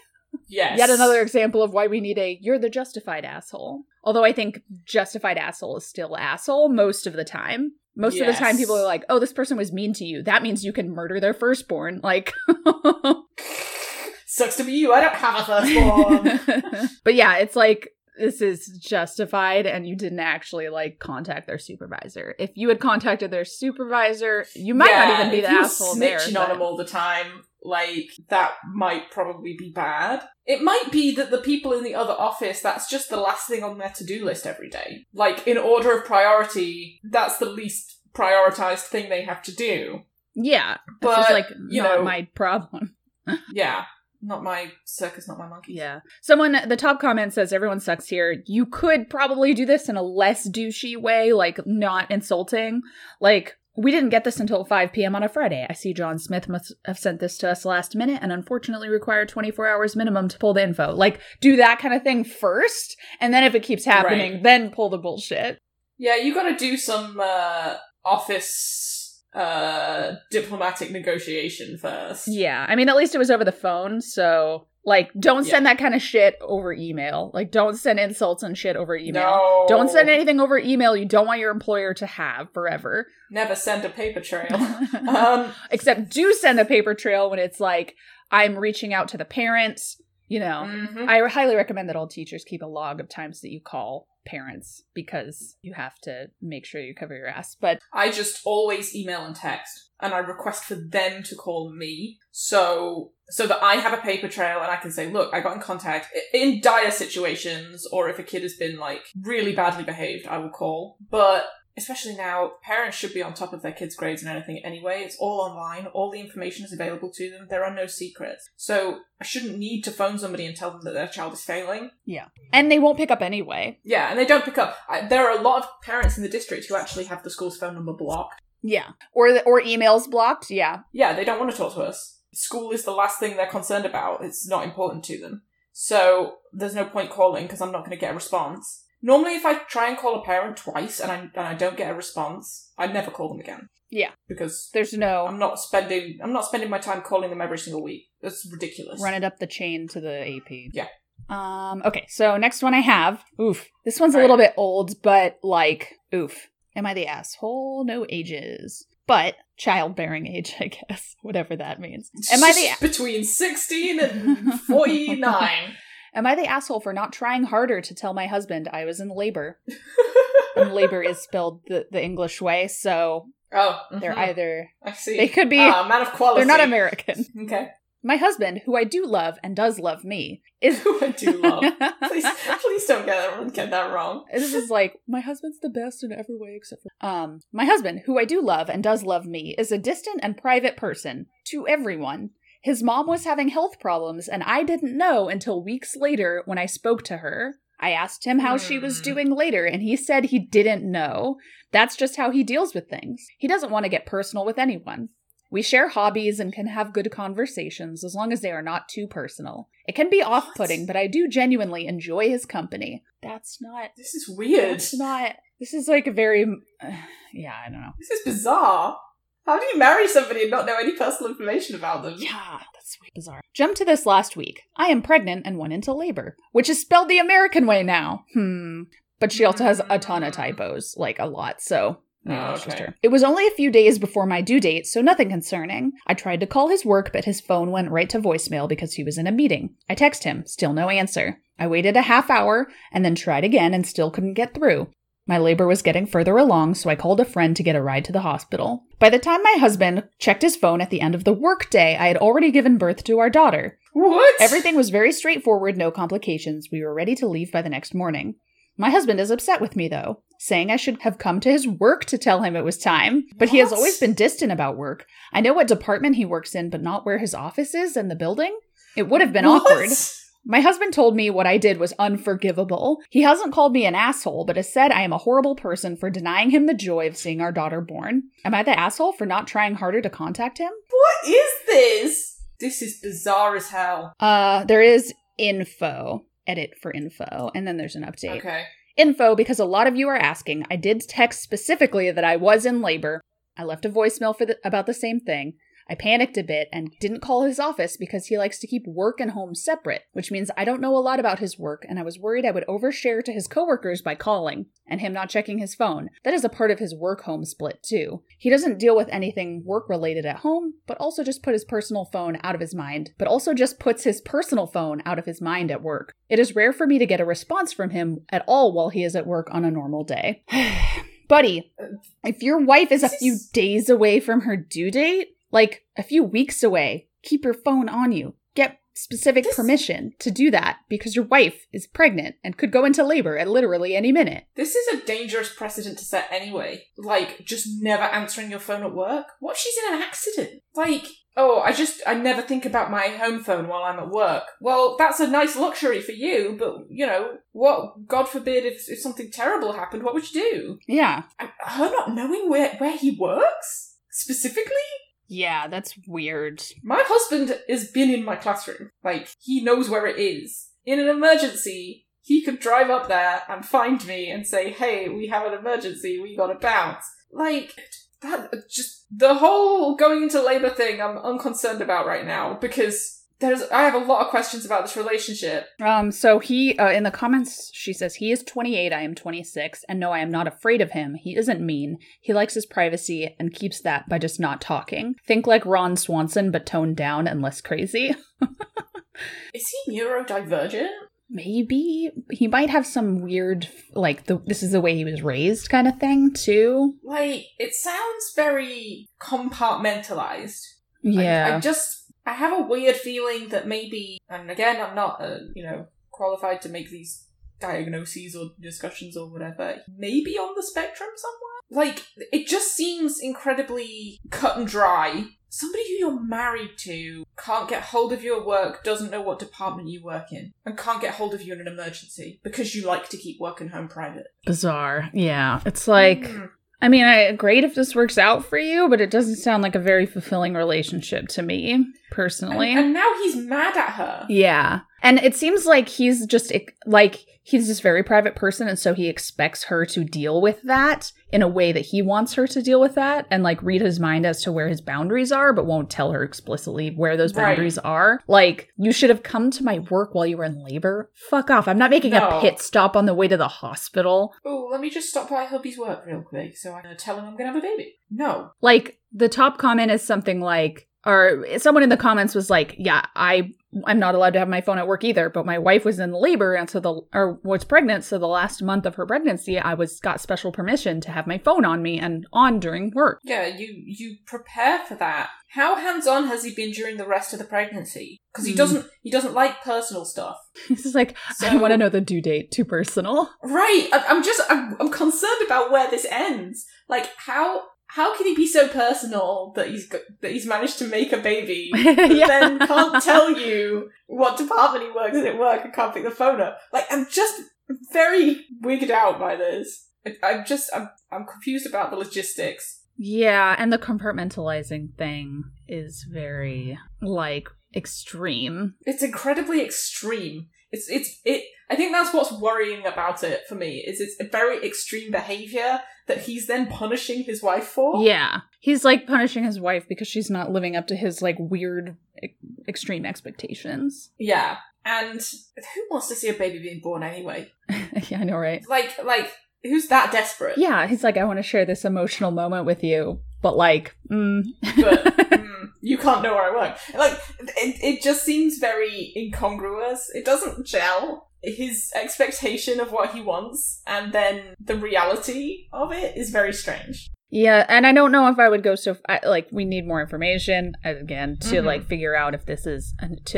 Yes. Yet another example of why we need a you're the justified asshole. Although I think justified asshole is still asshole most of the time. Most of the time people are like, "Oh, this person was mean to you. That means you can murder their firstborn." Like (laughs) Sucks to be you. I don't have a firstborn. (laughs) but yeah, it's like this is justified and you didn't actually like contact their supervisor. If you had contacted their supervisor, you might Yeah, not even be the asshole there. snitching on but- them all the time, like that might probably be bad. It might be that the people in the other office, that's just the last thing on their to-do list every day. Like in order of priority, that's the least prioritized thing they have to do. Yeah, But, like you know- my problem. (laughs) Yeah, not my circus, not my monkey. Yeah. Someone, the top comment says, everyone sucks here. You could probably do this in a less douchey way, like not insulting. Like, we didn't get this until 5 p.m. on a Friday. I see John Smith must have sent this to us last minute and unfortunately required 24 hours minimum to pull the info. Like, do that kind of thing first, and then if it keeps happening, Right. then pull the bullshit. Yeah, you gotta do some uh, office uh, diplomatic negotiation first. Yeah. I mean, at least it was over the phone, so. Like, don't Yeah. send that kind of shit over email. Like, don't send insults and shit over email. No. Don't send anything over email you don't want your employer to have forever. Never send a paper trail. (laughs) um, Except do send a paper trail when it's like, I'm reaching out to the parents. You know, mhm. I highly recommend that all teachers keep a log of times that you call parents because you have to make sure you cover your ass. But I just always email and text, and I request for them to call me, so so that I have a paper trail and I can say, look, I got in contact in dire situations, or if a kid has been like really badly behaved, I will call. But especially now, parents should be on top of their kids' grades and anything anyway. It's all online. All the information is available to them. There are no secrets. So I shouldn't need to phone somebody and tell them that their child is failing. Yeah. And they won't pick up anyway. Yeah, and they don't pick up. I, there are a lot of parents in the district who actually have the school's phone number blocked. Yeah, or the, or emails blocked. Yeah, Yeah, they don't want to talk to us. School is the last thing they're concerned about. It's not important to them. So there's no point calling because I'm not going to get a response. Normally, if I try and call a parent twice and I and I don't get a response, I never call them again. Yeah. because There's no I'm not spending I'm not spending my time calling them every single week. That's ridiculous. run it up the chain to the AP. Yeah. Um, okay, so next one I have. Oof. This one's a All little bit old, but like, oof. Am I the asshole? No ages. But childbearing age, I guess. (laughs) Whatever that means. Am I the between sixteen and forty nine? (laughs) Am I the asshole for not trying harder to tell my husband I was in labor? (laughs) And labor is spelled the, the English way, so oh, they're mhm. either I see. they could be ah, man of quality. (laughs) they're not American. Okay, My husband, who I do love and does love me, is who I do love. (laughs) please, please don't get that, get that wrong. This is like my husband's the best in every way except for um my husband, who I do love and does love me, is a distant and private person to everyone. His mom was having health problems and I didn't know until weeks later when I spoke to her. I asked him how she was Hmm. doing later and he said he didn't know. That's just how he deals with things. He doesn't want to get personal with anyone. We share hobbies and can have good conversations as long as they are not too personal. It can be off putting, but I do genuinely enjoy his company. That's not This is weird. it's not. This is like a very. Uh, (sighs) yeah, I don't know. This is bizarre. How do you marry somebody and not know any personal information about them? Yeah, that's way bizarre. Jump to this last week. I am pregnant and went into labor, which is spelled the American way now. Hmm. But she also has a ton of typos, like a lot, so. Oh, okay. It was only a few days before my due date, so nothing concerning. I tried to call his work, but his phone went right to voicemail because he was in a meeting. I text him, still no answer. I waited a half hour and then tried again and still couldn't get through. My labor was getting further along, so I called a friend to get a ride to the hospital. By the time my husband checked his phone at the end of the workday, I had already given birth to our daughter. What? Everything was very straightforward, no complications. We were ready to leave by the next morning. My husband is upset with me, though, saying I should have come to his work to tell him it was time. But he has always been distant about work. I know what department he works in, but not where his office is and the building. It would have been What? awkward. My husband told me what I did was unforgivable. He hasn't called me an asshole, but has said I am a horrible person for denying him the joy of seeing our daughter born. Am I the asshole for not trying harder to contact him? What is this? This is bizarre as hell. Uh, there is info. Edit for info, and then there's an update. Okay. Info because a lot of you are asking. I did text specifically that I was in labor. I left a voicemail for the, about the same thing. I panicked a bit and didn't call his office because he likes to keep work and home separate, which means I don't know a lot about his work and I was worried I would overshare to his coworkers by calling and him not checking his phone. That is a part of his work home split too. He doesn't deal with anything work related at home, but also just put his personal phone out of his mind, but also just puts his personal phone out of his mind at work. It is rare for me to get a response from him at all while he is at work on a normal day. (sighs) Buddy, uh, if your wife is a few days away from her due date, like a few weeks away, keep your phone on you. Get specific This- permission to do that because your wife is pregnant and could go into labor at literally any minute. This is a dangerous precedent to set anyway. Like, just never answering your phone at work. What if she's in an accident? Like, oh, I just, I never think about my home phone while I'm at work. Well, that's a nice luxury for you, but, you know, what, God forbid, if, if something terrible happened, what would you do? Yeah. And her not knowing where, where he works? Specifically? Yeah, that's weird. My husband has been in my classroom. Like, he knows where it is. In an emergency, he could drive up there and find me and say, hey, we have an emergency, we gotta bounce. Like, that just, the whole going into labor thing I'm unconcerned about right now because there's, I have a lot of questions about this relationship. Um, so he, uh, in the comments, she says, he is 28, I am 26, and no, I am not afraid of him. He isn't mean. He likes his privacy and keeps that by just not talking. Think like Ron Swanson, but toned down and less crazy. (laughs) Is he neurodivergent? Maybe he might have some weird, like, the, this is the way he was raised kind of thing, too. Like, it sounds very compartmentalized. I- Yeah. I, just I have a weird feeling that maybe, and again, I'm not, uh, you know, qualified to make these diagnoses or discussions or whatever. Maybe on the spectrum somewhere. Like it just seems incredibly cut and dry. Somebody who you're married to can't get hold of your work, doesn't know what department you work in, and can't get hold of you in an emergency because you like to keep work and home private. Bizarre. Yeah. It's like, Hmm. I mean, I great if this works out for you, but it doesn't sound like a very fulfilling relationship to me, personally. and, and now he's mad at her. Yeah. And it seems like he's just like he's this very private person and so he expects her to deal with that in a way that he wants her to deal with that and like read his mind as to where his boundaries are but won't tell her explicitly where those boundaries right. are. Like you should have come to my work while you were in labor? Fuck off. I'm not making no. a pit stop on the way to the hospital. Oh let me just stop by hubby's work real quick so i'm gonna tell him i'm gonna have a baby. No. Like the top comment is something like or someone in the comments was like, "Yeah, I I'm not allowed to have my phone at work either, but my wife was in labor and so the or was pregnant, so the last month of her pregnancy, I was got special permission to have my phone on me and on during work." Yeah, you you prepare for that. How hands-on has he been during the rest of the pregnancy? Because he mm. doesn't he doesn't like personal stuff. (laughs) He's like, so, I want to know the due date. Too personal. Right. I'm just I'm, I'm concerned about where this ends. Like how how can he be so personal that he's got, that he's managed to make a baby, (laughs) but yeah. then can't tell you what department he works in at work and can't pick the phone up? Like, I'm just very wigged out by this. I, am just I'm I'm confused about the logistics. Yeah, and the compartmentalizing thing is very like extreme. It's incredibly extreme. It's it's it. I think that's what's worrying about it for me. Is it's a very extreme behavior that he's then punishing his wife for. Yeah, he's like punishing his wife because she's not living up to his like weird e- extreme expectations. Yeah, and who wants to see a baby being born anyway? (laughs) yeah, I know, right? Like, like who's that desperate? Yeah, he's like, I want to share this emotional moment with you, but like, mm. but (laughs) mm, you can't know where I work. Like, it, it just seems very incongruous. It doesn't gel. His expectation of what he wants and then the reality of it is very strange. Yeah, and I don't know if I would go so I, like we need more information again to mm-hmm. like figure out if this is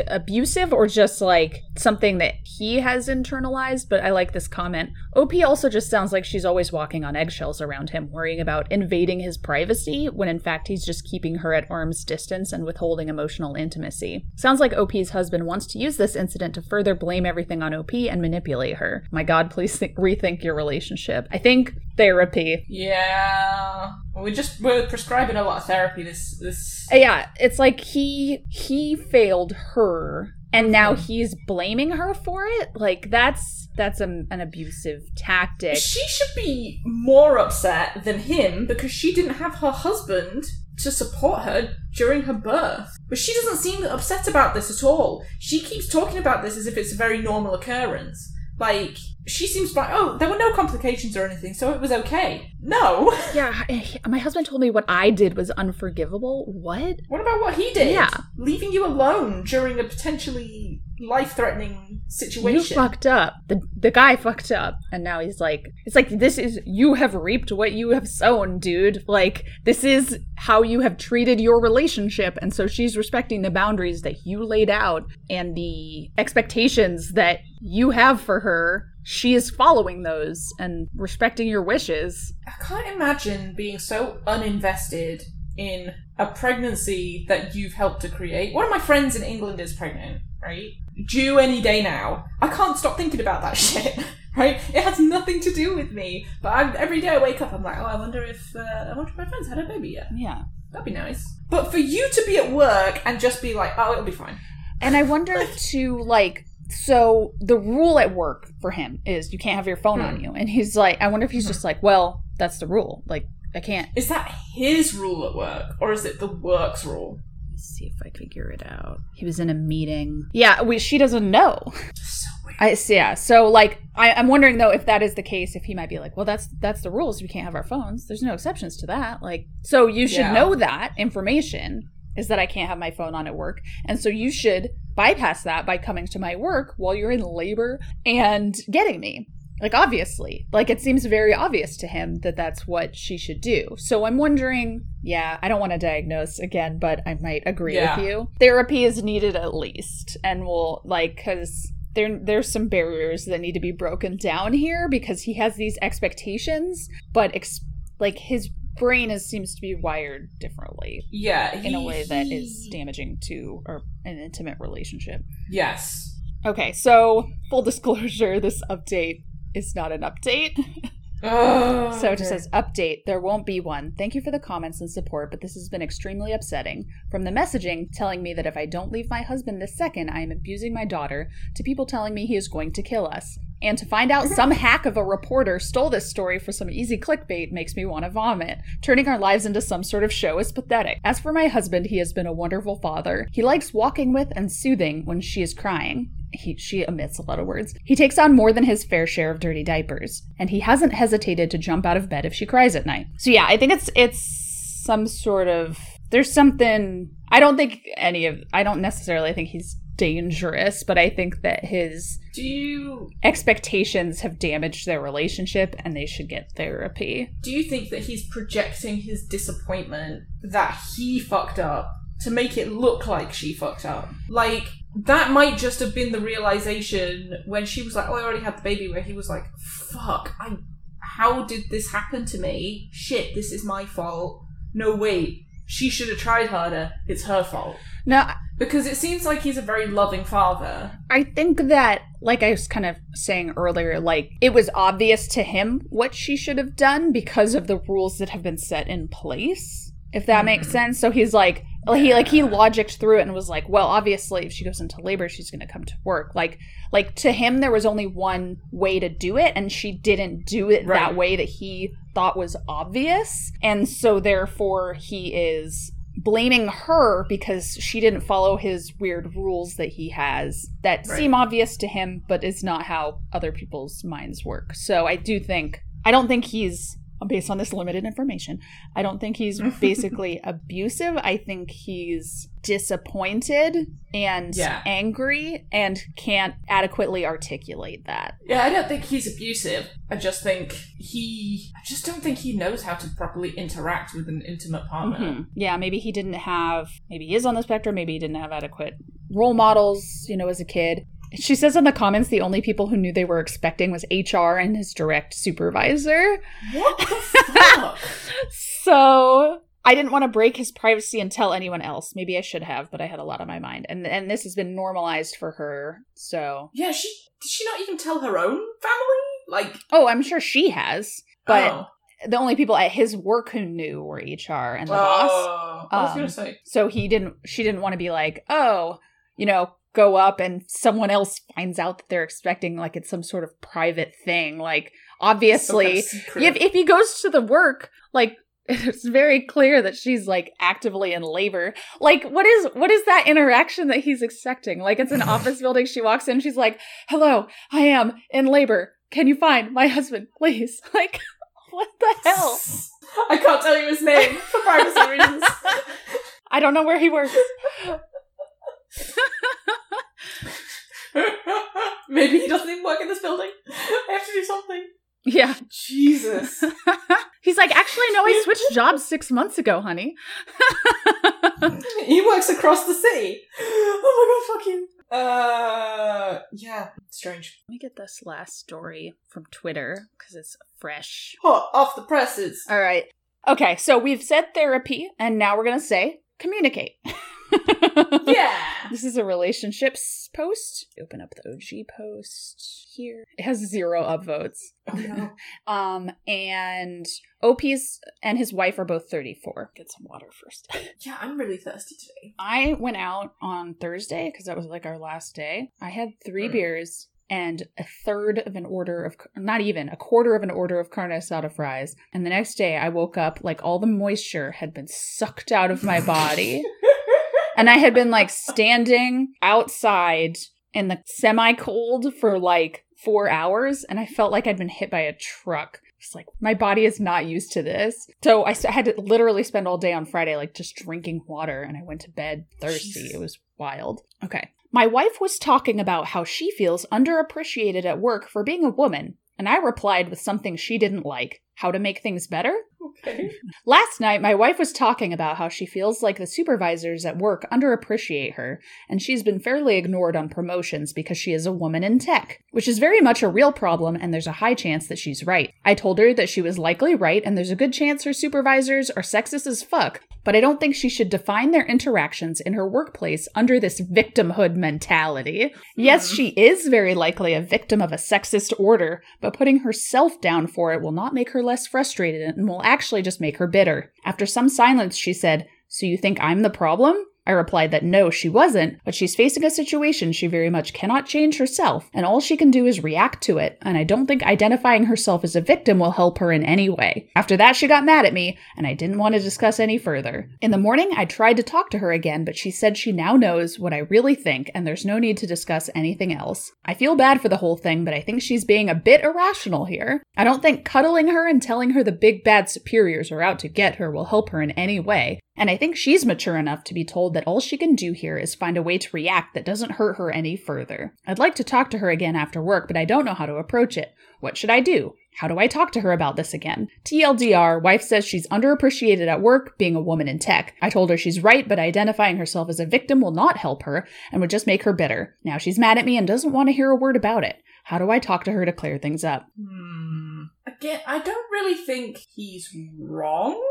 abusive or just like something that he has internalized. But I like this comment. OP also just sounds like she's always walking on eggshells around him, worrying about invading his privacy when in fact he's just keeping her at arm's distance and withholding emotional intimacy. Sounds like OP's husband wants to use this incident to further blame everything on OP and manipulate her. My God, please th- rethink your relationship. I think therapy. Yeah. We just we're prescribing a lot of therapy this this Yeah, it's like he he failed her and now mm-hmm. he's blaming her for it. Like that's that's a, an abusive tactic. She should be more upset than him because she didn't have her husband to support her during her birth. But she doesn't seem upset about this at all. She keeps talking about this as if it's a very normal occurrence. Like, she seems fine. Oh, there were no complications or anything, so it was okay. No. (laughs) Yeah, my husband told me what I did was unforgivable. What? What about what he did? Yeah. Leaving you alone during a potentially life threatening situation. You fucked up. The the guy fucked up. And now he's like it's like this is you have reaped what you have sown, dude. Like this is how you have treated your relationship. And so she's respecting the boundaries that you laid out and the expectations that you have for her. She is following those and respecting your wishes. I can't imagine being so uninvested in a pregnancy that you've helped to create. One of my friends in England is pregnant, right? Due any day now. I can't stop thinking about that (laughs) shit, right? It has nothing to do with me, but I'm, every day I wake up, I'm like, oh, I wonder if uh, I wonder if my friends had a baby yet. Yeah, that'd be nice. But for you to be at work and just be like, oh, it'll be fine. And I wonder to like so the rule at work for him is you can't have your phone hmm. on you and he's like i wonder if he's just like well that's the rule like I can't. Is that his rule at work, or is it the work's rule? See if I figure it out. He was in a meeting. Yeah, we, she doesn't know. So weird. I yeah. So like, I, I'm wondering though if that is the case, if he might be like, well, that's that's the rules. We can't have our phones. There's no exceptions to that. Like, so you should yeah. know that information is that I can't have my phone on at work, and so you should bypass that by coming to my work while you're in labor and getting me. Like, obviously. Like, it seems very obvious to him that that's what she should do. So I'm wondering, yeah, I don't want to diagnose again, but I might agree yeah. with you. Therapy is needed at least. And we'll, like, because there there's some barriers that need to be broken down here because he has these expectations, but ex- like his brain is seems to be wired differently. Yeah, he, in a way that is damaging to or an intimate relationship. Yes. Okay, so full disclosure, this update it's not an update. (laughs) Oh, So it just says update, there won't be one. Thank you for the comments and support, but this has been extremely upsetting. From the messaging telling me that if I don't leave my husband this second, I am abusing my daughter, to people telling me he is going to kill us. And to find out some (laughs) hack of a reporter stole this story for some easy clickbait makes me want to vomit. Turning our lives into some sort of show is pathetic. As for my husband, he has been a wonderful father. He likes walking with and soothing when she is crying. He, she omits a lot of words. He takes on more than his fair share of dirty diapers, and he hasn't hesitated to jump out of bed if she cries at night. So yeah, I think it's it's some sort of there's something. I don't think any of. I don't necessarily think he's dangerous, but I think that his Do you expectations have damaged their relationship, and they should get therapy. do you think that he's projecting his disappointment that he fucked up to make it look like she fucked up? Like that might just have been the realization when she was like, "Oh, I already had the baby," where he was like, "Fuck, I how did this happen to me? Shit, this is my fault. No, wait, she should have tried harder. It's her fault." Now, Because it seems like he's a very loving father. I think that, like I was kind of saying earlier, like it was obvious to him what she should have done because of the rules that have been set in place. If that makes Mhm. sense. So he's like, he like he logicked through it and was like, well, obviously, if she goes into labor, she's going to come to work. Like, like to him, there was only one way to do it, and she didn't do it that way that he thought was obvious, and so therefore he is blaming her because she didn't follow his weird rules that he has that Right. seem obvious to him but is not how other people's minds work. So I do think I don't think he's based on this limited information. I don't think he's (laughs) basically abusive. I think he's disappointed and Yeah. angry and can't adequately articulate that. Yeah, I don't think he's abusive. I just think he. I just don't think he knows how to properly interact with an intimate partner. Mhm. Yeah, maybe he didn't have, maybe he is on the spectrum, maybe he didn't have adequate role models, you know, as a kid. She says in the comments the only people who knew they were expecting was HR and his direct supervisor. What the (laughs) fuck? So I didn't want to break his privacy and tell anyone else. Maybe I should have, but I had a lot on my mind. And and this has been normalized for her. So yeah, she did she not even tell her own family? Like, Oh, I'm sure she has. But oh. the only people at his work who knew were HR and the boss. Oh, I was Um, gonna say. So he didn't she didn't want to be like, "Oh, you know, go up and someone else finds out that they're expecting like it's some sort of private thing." Like obviously, some kind of if if he goes to the work, like (laughs) it's very clear that she's like actively in labor. Like what is what is that interaction that he's expecting? Like it's an (laughs) office building, she walks in, she's like, "Hello, I am in labor. Can you find my husband, please?" (laughs) Like what the hell? I can't tell you his name for privacy reasons. I don't know where he works. (laughs) Maybe he doesn't even work in this building. I have to do something. Yeah. Jesus. (laughs) He's like, actually, no, I (laughs) switched jobs six months ago, honey. he works across the city. (gasps) Oh my god, fuck you. Uh, yeah, strange. Let me get this last story from Twitter because it's fresh. Hot off the presses. All right. Okay, so we've said therapy, and now we're going to say communicate. Yeah. (laughs) This is a relationships post. Open up the OG post here. It has zero upvotes. Oh no. (laughs) Um, and OP's and his wife are both 34. Get some water first. (laughs) Yeah, I'm really thirsty today. I went out on Thursday because that was like our last day. I had three Mm. beers and a third of an order of, not even, a quarter of an order of carne asada fries. And the next day I woke up like all the moisture had been sucked out of my body. And I had been like standing outside in the semi cold for like four hours. And I felt like I'd been hit by a truck. It's like my body is not used to this. So I had to literally spend all day on Friday like just drinking water and I went to bed thirsty. Jesus. It was wild. Okay. My wife was talking about how she feels underappreciated at work for being a woman, and I replied with something she didn't like. How to make things better. Okay. (laughs) Last night, my wife was talking about how she feels like the supervisors at work underappreciate her, and she's been fairly ignored on promotions because she is a woman in tech, which is very much a real problem, and there's a high chance that she's right. I told her that she was likely right, and there's a good chance her supervisors are sexist as fuck, but I don't think she should define their interactions in her workplace under this victimhood mentality. Hmm. Yes, she is very likely a victim of a sexist order, but putting herself down for it will not make her less frustrated and will actually just make her bitter. After some silence, she said, So you think I'm the problem? I replied that no, she wasn't, but she's facing a situation she very much cannot change herself, and all she can do is react to it, and I don't think identifying herself as a victim will help her in any way. After that, she got mad at me, and I didn't want to discuss any further. In the morning, I tried to talk to her again, but she said she now knows what I really think, and there's no need to discuss anything else. I feel bad for the whole thing, but I think she's being a bit irrational here. I don't think cuddling her and telling her the big bad superiors are out to get her will help her in any way. And I think she's mature enough to be told that all she can do here is find a way to react that doesn't hurt her any further. I'd like to talk to her again after work, but I don't know how to approach it. What should I do? How do I talk to her about this again? TLDR, wife says she's underappreciated at work, being a woman in tech. I told her she's right, but identifying herself as a victim will not help her and would just make her bitter. Now she's mad at me and doesn't want to hear a word about it. How do I talk to her to clear things up? Hmm. Again, I don't really think he's wrong,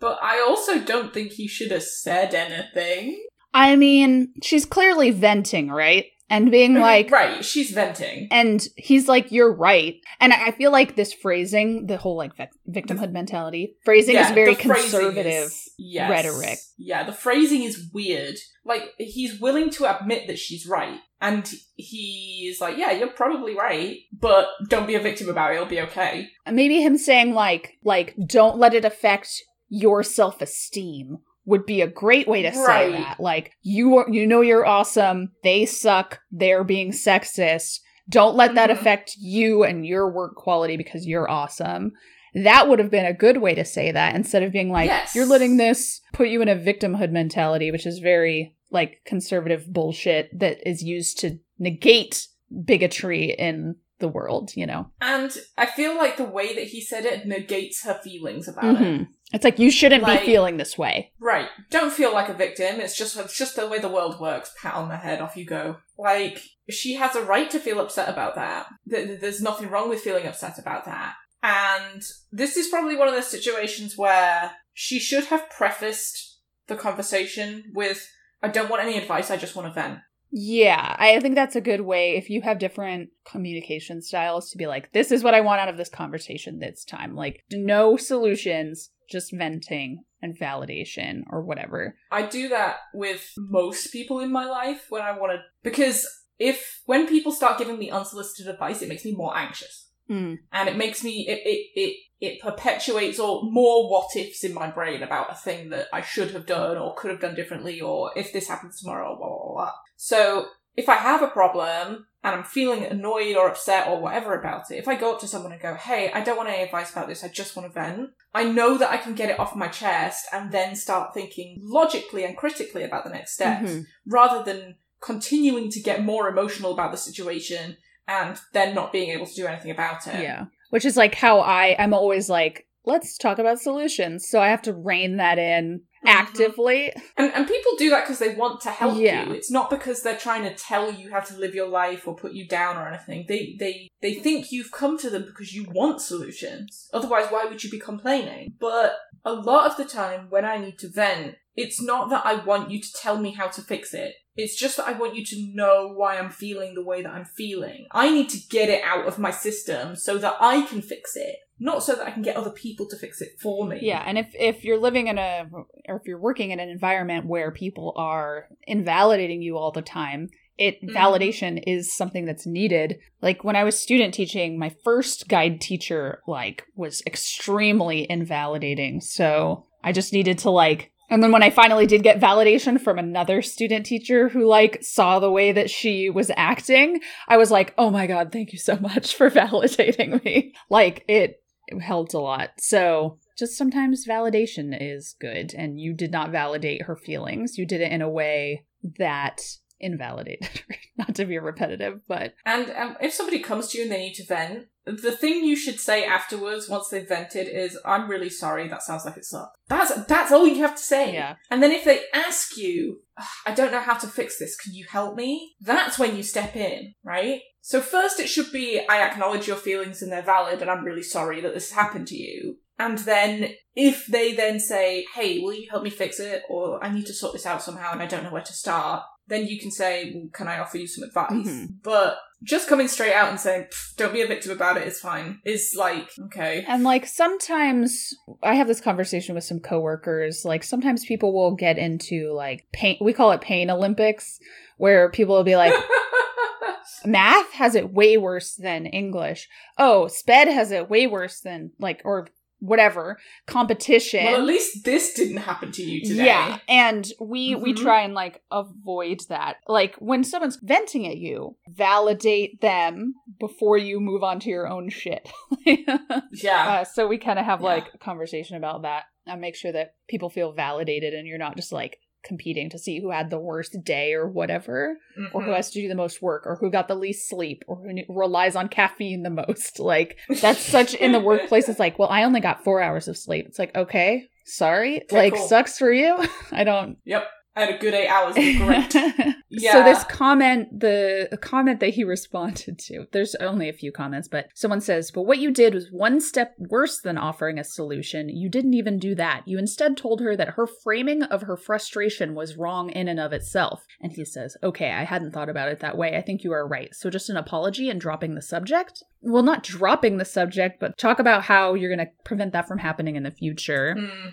but I also don't think he should have said anything. I mean, she's clearly venting, right? And being mm-hmm. like, right, she's venting. and he's like, you're right. And I feel like this phrasing, the whole like victimhood mentality, phrasing is very conservative. is- yes. rhetoric. Yeah, the phrasing is weird. Like, he's willing to admit that she's right. And he's like, yeah, you're probably right, but don't be a victim about it, it'll be okay. Maybe him saying like, like, don't let it affect your self-esteem would be a great way to say Right. that. Like, you are, you know you're awesome. They suck. They're being sexist. Don't let that Mhm. affect you and your work quality because you're awesome. That would have been a good way to say that instead of being like, Yes. you're letting this put you in a victimhood mentality, which is very like conservative bullshit that is used to negate bigotry in the world, you know? And I feel like the way that he said it negates her feelings about it. It's like you shouldn't Like- be feeling this way. Right. Don't feel like a victim. It's just it's just the way the world works. Pat on the head, off you go. Like she has a right to feel upset about that. Th- th- There's nothing wrong with feeling upset about that. And this is probably one of those situations where she should have prefaced the conversation with, "I don't want any advice. I just want to vent." Yeah, I think that's a good way if you have different communication styles to be like, this is what I want out of this conversation this time. Like, no solutions, just venting and validation or whatever. I do that with most people in my life when I want to, because if when people start giving me unsolicited advice, it makes me more anxious. Mm. and it makes me it it it, it perpetuates all more what ifs in my brain about a thing that I should have done or could have done differently or if this happens tomorrow blah blah blah. So if I have a problem and I'm feeling annoyed or upset or whatever about it, if I go up to someone and go, "Hey, I don't want any advice about this. I just want to vent," I know that I can get it off my chest and then start thinking logically and critically about the next steps Mhm. rather than continuing to get more emotional about the situation and then not being able to do anything about it. Yeah. Which is like how I, I'm always like, let's talk about solutions. So I have to rein that in mm-hmm. actively. And and people do that because they want to help Yeah. you. It's not because they're trying to tell you how to live your life or put you down or anything. They they they think you've come to them because you want solutions. Otherwise, why would you be complaining? But a lot of the time when I need to vent, it's not that I want you to tell me how to fix it. It's just that I want you to know why I'm feeling the way that I'm feeling. I need to get it out of my system so that I can fix it, not so that I can get other people to fix it for me. Yeah, and if if you're living in a or if you're working in an environment where people are invalidating you all the time, it Mhm. validation is something that's needed. Like when I was student teaching, my first guide teacher like was extremely invalidating. So I just needed to like and then when I finally did get validation from another student teacher who like saw the way that she was acting, I was like, "Oh my god, thank you so much for (laughs) validating me." Like it it helped a lot. So just sometimes validation is good, and you did not validate her feelings. You did it in a way that invalidated. (laughs) Not to be repetitive, but And um, if somebody comes to you and they need to vent, the thing you should say afterwards, once they've vented, is "I'm really sorry. That sounds like it sucked." That's that's all you have to say. yeah, And then if they ask you, "I don't know how to fix this. Can you help me?" That's when you step in, right? So first, it should be, "I acknowledge your feelings and they're valid, and I'm really sorry that this has happened to you." And then if they then say, "Hey, will you help me fix it?" or "I need to sort this out somehow and I don't know where to start," then you can say, well, "Can I offer you some advice?" Mhm. But just coming straight out and saying, "Don't be a victim about it," is fine. Is like okay. and like sometimes I have this conversation with some coworkers. Like sometimes people will get into like pain. We call it pain Olympics, where people will be like, (laughs) math has it way worse than English. Oh, sped has it way worse than like or whatever competition. well, at least this didn't happen to you today. Yeah, and we we Mhm. try and like avoid that. Like when someone's venting at you, validate them before you move on to your own shit. (laughs) Yeah. uh, so we kind of have Yeah. like a conversation about that and make sure that people feel validated and you're not just like competing to see who had the worst day or whatever or who Mhm. has to do the most work or who got the least sleep or who relies on caffeine the most (laughs) like that's such in the workplace it's like well i only got four hours of sleep it's like okay sorry Okay, like cool. sucks for you (laughs) i don't Yep. I had a good eight hours. Great. (laughs) Yeah. So this comment, the comment that he (laughs) responded to, there's only a few comments, but someone says, "But what you did was one step worse than offering a solution. You didn't even do that. You instead told her that her framing of her frustration was wrong in and of itself." And he says, "Okay, I hadn't thought about it that way. I think you are right. So just an apology and dropping the subject." Well, not dropping the subject, but talk about how you're going to prevent that from happening in the future. Mhm.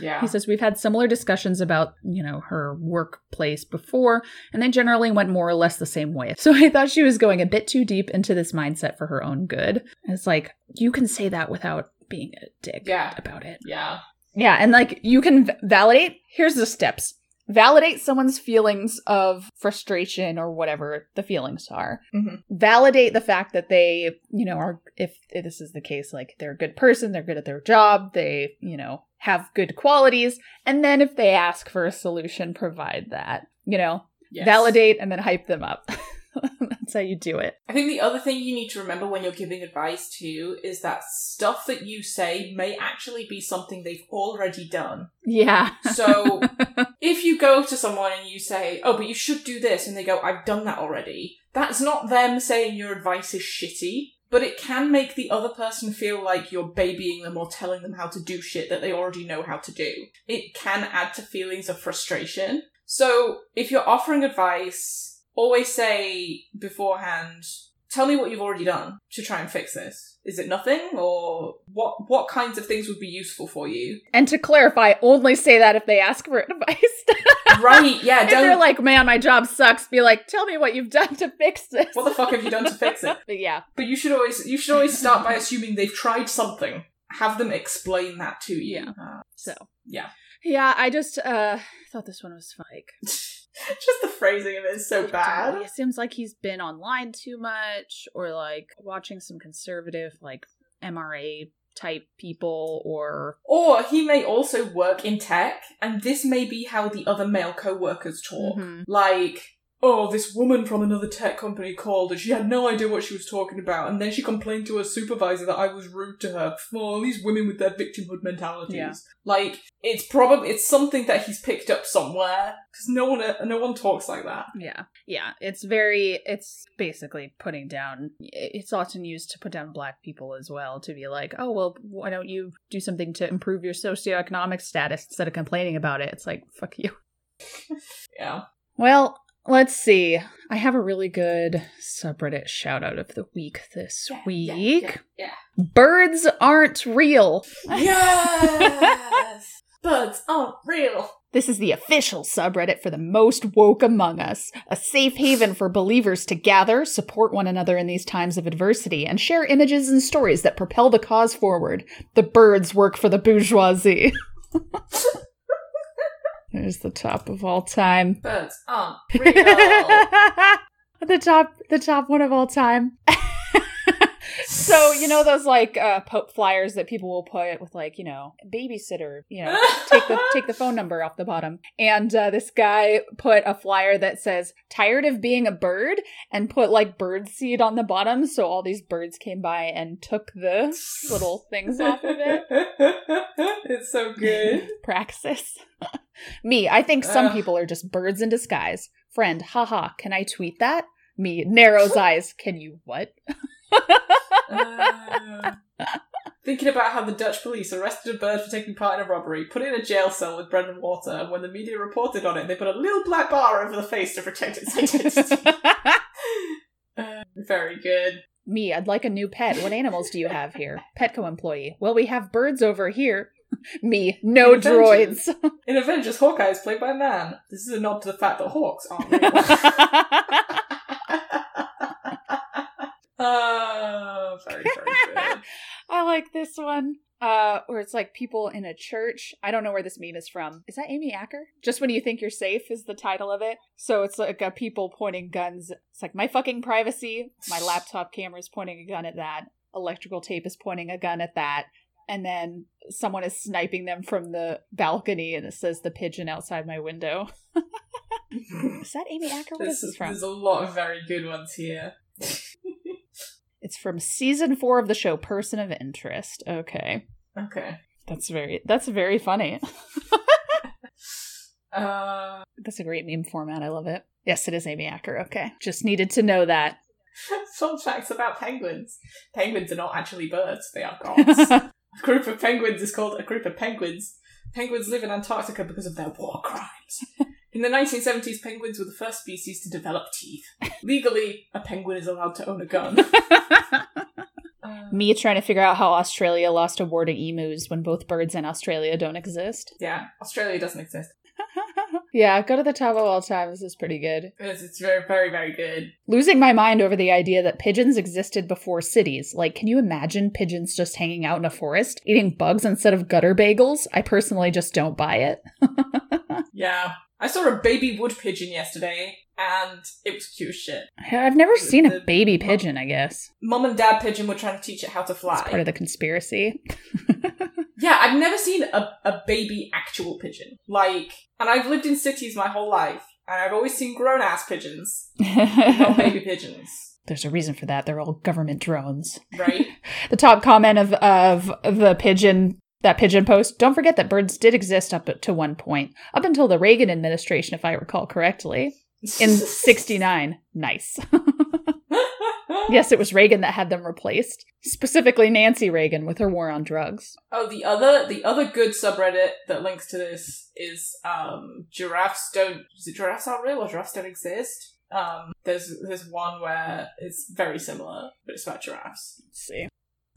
Yeah. He says, We've had similar discussions about, you know, her workplace before, and they generally went more or less the same way. So I thought she was going a bit too deep into this mindset for her own good. It's like, you can say that without being a dick Yeah. about it. yeah. Yeah, and like you can v- validate. Here's the steps. Validate someone's feelings of frustration or whatever the feelings are. Mhm. Validate the fact that they, you know, are, if, if this is the case, like they're a good person, they're good at their job, they, you know, have good qualities. And then if they ask for a solution, provide that, you know, Yes. validate and then hype them up. (laughs) That's how you do it. I think the other thing you need to remember when you're giving advice too is that stuff that you say may actually be something they've already done. Yeah. So (laughs) if you go to someone and you say, "Oh, but you should do this," and they go, "I've done that already," that's not them saying your advice is shitty. But it can make the other person feel like you're babying them or telling them how to do shit that they already know how to do. It can add to feelings of frustration. So if you're offering advice, always say beforehand, tell me what you've already done to try and fix this. Is it nothing? Or what what kinds of things would be useful for you? And to clarify, only say that if they ask for (laughs) advice. right, yeah, Don't... if they're like, man, my job sucks, be like, tell me what you've done to fix this. what the fuck have you done to fix it? (laughs) But yeah. But you should always you should always start by assuming they've tried something. Have them explain that to you. Yeah. Uh, So yeah. yeah, I just uh thought this one was like (laughs) (laughs) Just the phrasing of it is so bad. It seems like he's been online too much, or like watching some conservative like MRA type people, or Or he may also work in tech, and this may be how the other male co-workers talk. Mhm. Like, oh, this woman from another tech company called and she had no idea what she was talking about, and then she complained to her supervisor that I was rude to her. Pff, all oh, these women with their victimhood mentalities. Yeah. Like, it's probably it's something that he's picked up somewhere because no one uh, no one talks like that. yeah, yeah, it's very, it's basically putting down. It's often used to put down black people as well to be like, oh well, why don't you do something to improve your socioeconomic status instead of complaining about it? It's like fuck you. (laughs) Yeah. Well, let's see. I have a really good subreddit shout out of the week this week. Yeah. Birds aren't real. Yes. (laughs) Birds aren't real. This is the official subreddit for the most woke among us, a safe haven for believers to gather, support one another in these times of adversity, and share images and stories that propel the cause forward. The birds work for the bourgeoisie. (laughs) There's the top of all time. Birds um, aren't (laughs) real. the top the top one of all time. (laughs) So you know those like uh, Pope flyers that people will put with like you know babysitter, you know take the take the phone number off the bottom. And uh, this guy put a flyer that says "tired of being a bird" and put like bird seed on the bottom. So all these birds came by and took the little things off of it. (laughs) it's so good. (laughs) Praxis. (laughs) Me, I think some Ugh. people are just birds in disguise. Friend, haha, can I tweet that? Me, narrows eyes. Can you what? Uh, thinking about how the Dutch police arrested a bird for taking part in a robbery, put it in a jail cell with bread and water, and when the media reported on it, they put a little black bar over the face to protect its identity. (laughs) Uh, very good. Me, I'd like a new pet. What animals do you have here? Petco employee. Well, we have birds over here. (laughs) Me, no droids. Avengers. In Avengers, Hawkeye is played by a man. This is a nod to the fact that hawks aren't (laughs) real. Oh, very, very good. I like this one. Uh, where it's like people in a church. I don't know where this meme is from. Is that Amy Acker? Just when you think you're safe is the title of it. So it's like a people pointing guns. It's like my fucking privacy. My laptop camera is pointing a gun at that. Electrical tape is pointing a gun at that. And then someone is sniping them from the balcony, and it says the pigeon outside my window. (laughs) Is that Amy Acker? What is this from? there's a lot of very good ones here. It's from season four of the show Person of Interest. Okay. Okay. That's very that's very funny. (laughs) Uh, That's a great meme format. I love it. Yes, it is Amy Acker. Okay. Just needed to know that. (laughs) fun facts about penguins. Penguins are not actually birds, they are (laughs) gods. a group of penguins is called a group of penguins. Penguins live in Antarctica because of their war crimes. In the 1970s, penguins were the first species to develop teeth. Legally, a penguin is allowed to own a gun. Uh, (laughs) Me trying to figure out how Australia lost a war to emus when both birds in Australia don't exist. (laughs) yeah, Australia doesn't exist. yeah, go to the top of all time. This is pretty good. It's, it's very, very, very good. Losing my mind over the idea that pigeons existed before cities. Like, can you imagine pigeons just hanging out in a forest, eating bugs instead of gutter bagels? I personally just don't buy it. (laughs) Yeah. I saw a baby wood pigeon yesterday, and it was cute as shit. I've never seen a baby pigeon, I guess. mom and dad pigeon were trying to teach it how to fly. It's part of the conspiracy. (laughs) Yeah, I've never seen a, a baby actual pigeon. Like, and I've lived in cities my whole life, and I've always seen grown ass pigeons, not (laughs) baby pigeons, There's a reason for that. They're all government drones. right? (laughs) The top comment of of the pigeon that pigeon post. Don't forget that birds did exist up to one point, up until the Reagan administration, if I recall correctly, in (laughs) '69. Nice. (laughs) yes, it was Reagan that had them replaced, specifically Nancy Reagan with her war on drugs. Oh, the other the other good subreddit that links to this is um giraffes don't is it giraffes aren't real or giraffes don't exist? Um there's there's one where it's very similar, but it's about giraffes. Let's see.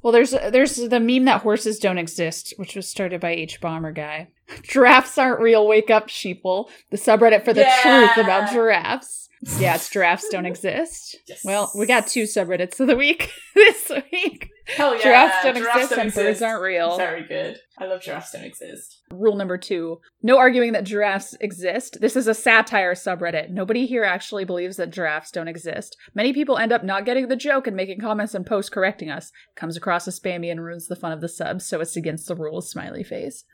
Well, there's there's the meme that horses don't exist, which was started by hbomberguy. (laughs) Giraffes aren't real. Wake up, sheeple. The subreddit for the Yeah. truth about giraffes. Yeah, it's giraffes don't (laughs) exist. Yes. Well, we got two subreddits of the week (laughs) this week. Hell (laughs) yeah. giraffes don't giraffes exist don't and birds aren't real. Very good. I love giraffes don't exist. Rule number two: no arguing that giraffes exist. This is a satire subreddit. Nobody here actually believes that giraffes don't exist. Many people end up not getting the joke and making comments and posts correcting us. Comes across as spammy and ruins the fun of the subs, so it's against the rules. Smiley face.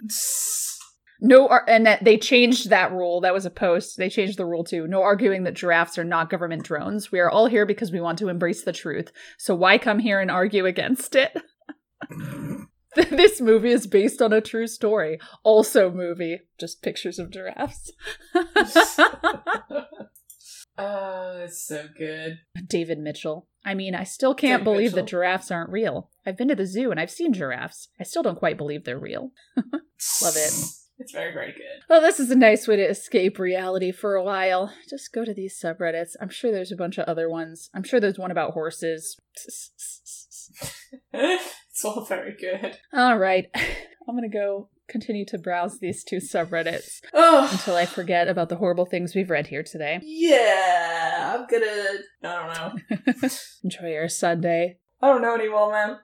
No, ar- and that they changed that rule. That was a post. They changed the rule to no arguing that giraffes are not government drones. We are all here because we want to embrace the truth. So why come here and argue against it? (laughs) this movie is based on a true story. Also, movie, just pictures of giraffes. (laughs) oh, it's so good. David Mitchell. I mean, I still can't David believe that giraffes aren't real. I've been to the zoo and I've seen giraffes. I still don't quite believe they're real. (laughs) Love it. It's very, very good. Well, this is a nice way to escape reality for a while. Just go to these subreddits. I'm sure there's a bunch of other ones. I'm sure there's one about horses. (laughs) it's all very good. All right. (laughs) I'm going to go continue to browse these two subreddits Oh, until I forget about the horrible things we've read here today. yeah. I'm gonna. I don't know. (laughs) Enjoy your Sunday. I don't know anymore, man.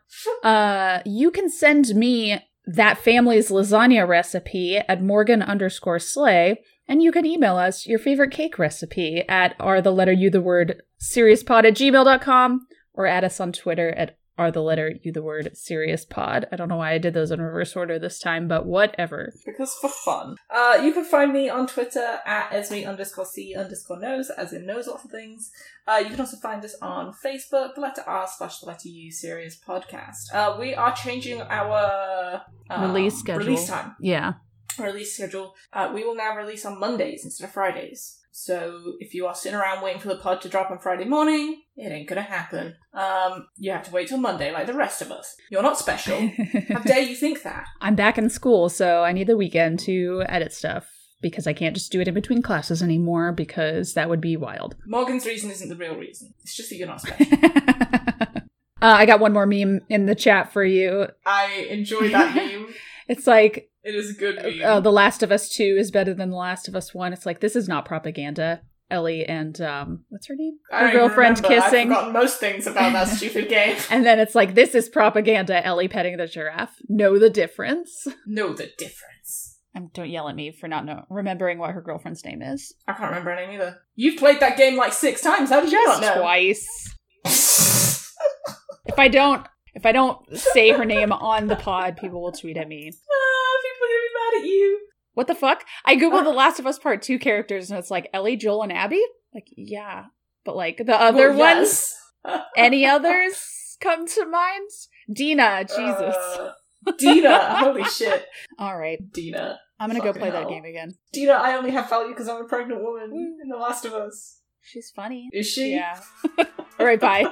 Uh, you can send me that family's lasagna recipe at Morgan underscore slay, and you can email us your favorite cake recipe at are the letter u the word seriouspod at gmail.com or add us on Twitter at are the letter U the word serious pod. I don't know why I did those in reverse order this time, but whatever. Because for fun. Uh, you can find me on Twitter at Esme underscore C underscore knows, as in knows lots of things. Uh, you can also find us on Facebook, the letter R slash the letter U serious podcast. Uh, we are changing our um, Release schedule. Release time. Yeah. Release schedule. Uh, we will now release on Mondays instead of Fridays. So if you are sitting around waiting for the pod to drop on Friday morning, it ain't gonna happen. Um, you have to wait till Monday like the rest of us. You're not special. (laughs) How dare you think that? I'm back in school, so I need the weekend to edit stuff because I can't just do it in between classes anymore because that would be wild. Morgan's reason isn't the real reason. It's just that you're not (laughs) special. uh, I got one more meme in the chat for you. I enjoy that meme. (laughs) It's like It is a good uh, The Last of Us 2 is better than The Last of Us 1. It's like, this is not propaganda. Ellie and, um, what's her name? I Her even girlfriend remember. I've forgotten most things about that (laughs) stupid game. And then it's like, this is propaganda. Ellie petting the giraffe. Know the difference. Know the difference. Um, don't yell at me for not know- remembering what her girlfriend's name is. I can't remember her name either. You've played that game like six times. How did you not know? twice. (laughs) If I don't, if I don't say her name on the pod, people will tweet at me. Ah, people are gonna be mad at you. What the fuck? I googled The Last of Us Part 2 characters and it's like Ellie, Joel, and Abby? Like, yeah. But like the other Well, ones? yes. Any others (laughs) come to mind? Dina, Jesus. Uh, Dina, holy (laughs) shit. All right. Dina. I'm gonna go play that game again. Dina, I only have value because I'm a pregnant woman Woo. in The Last of Us. She's funny. Is she? Yeah. (laughs) All right, bye.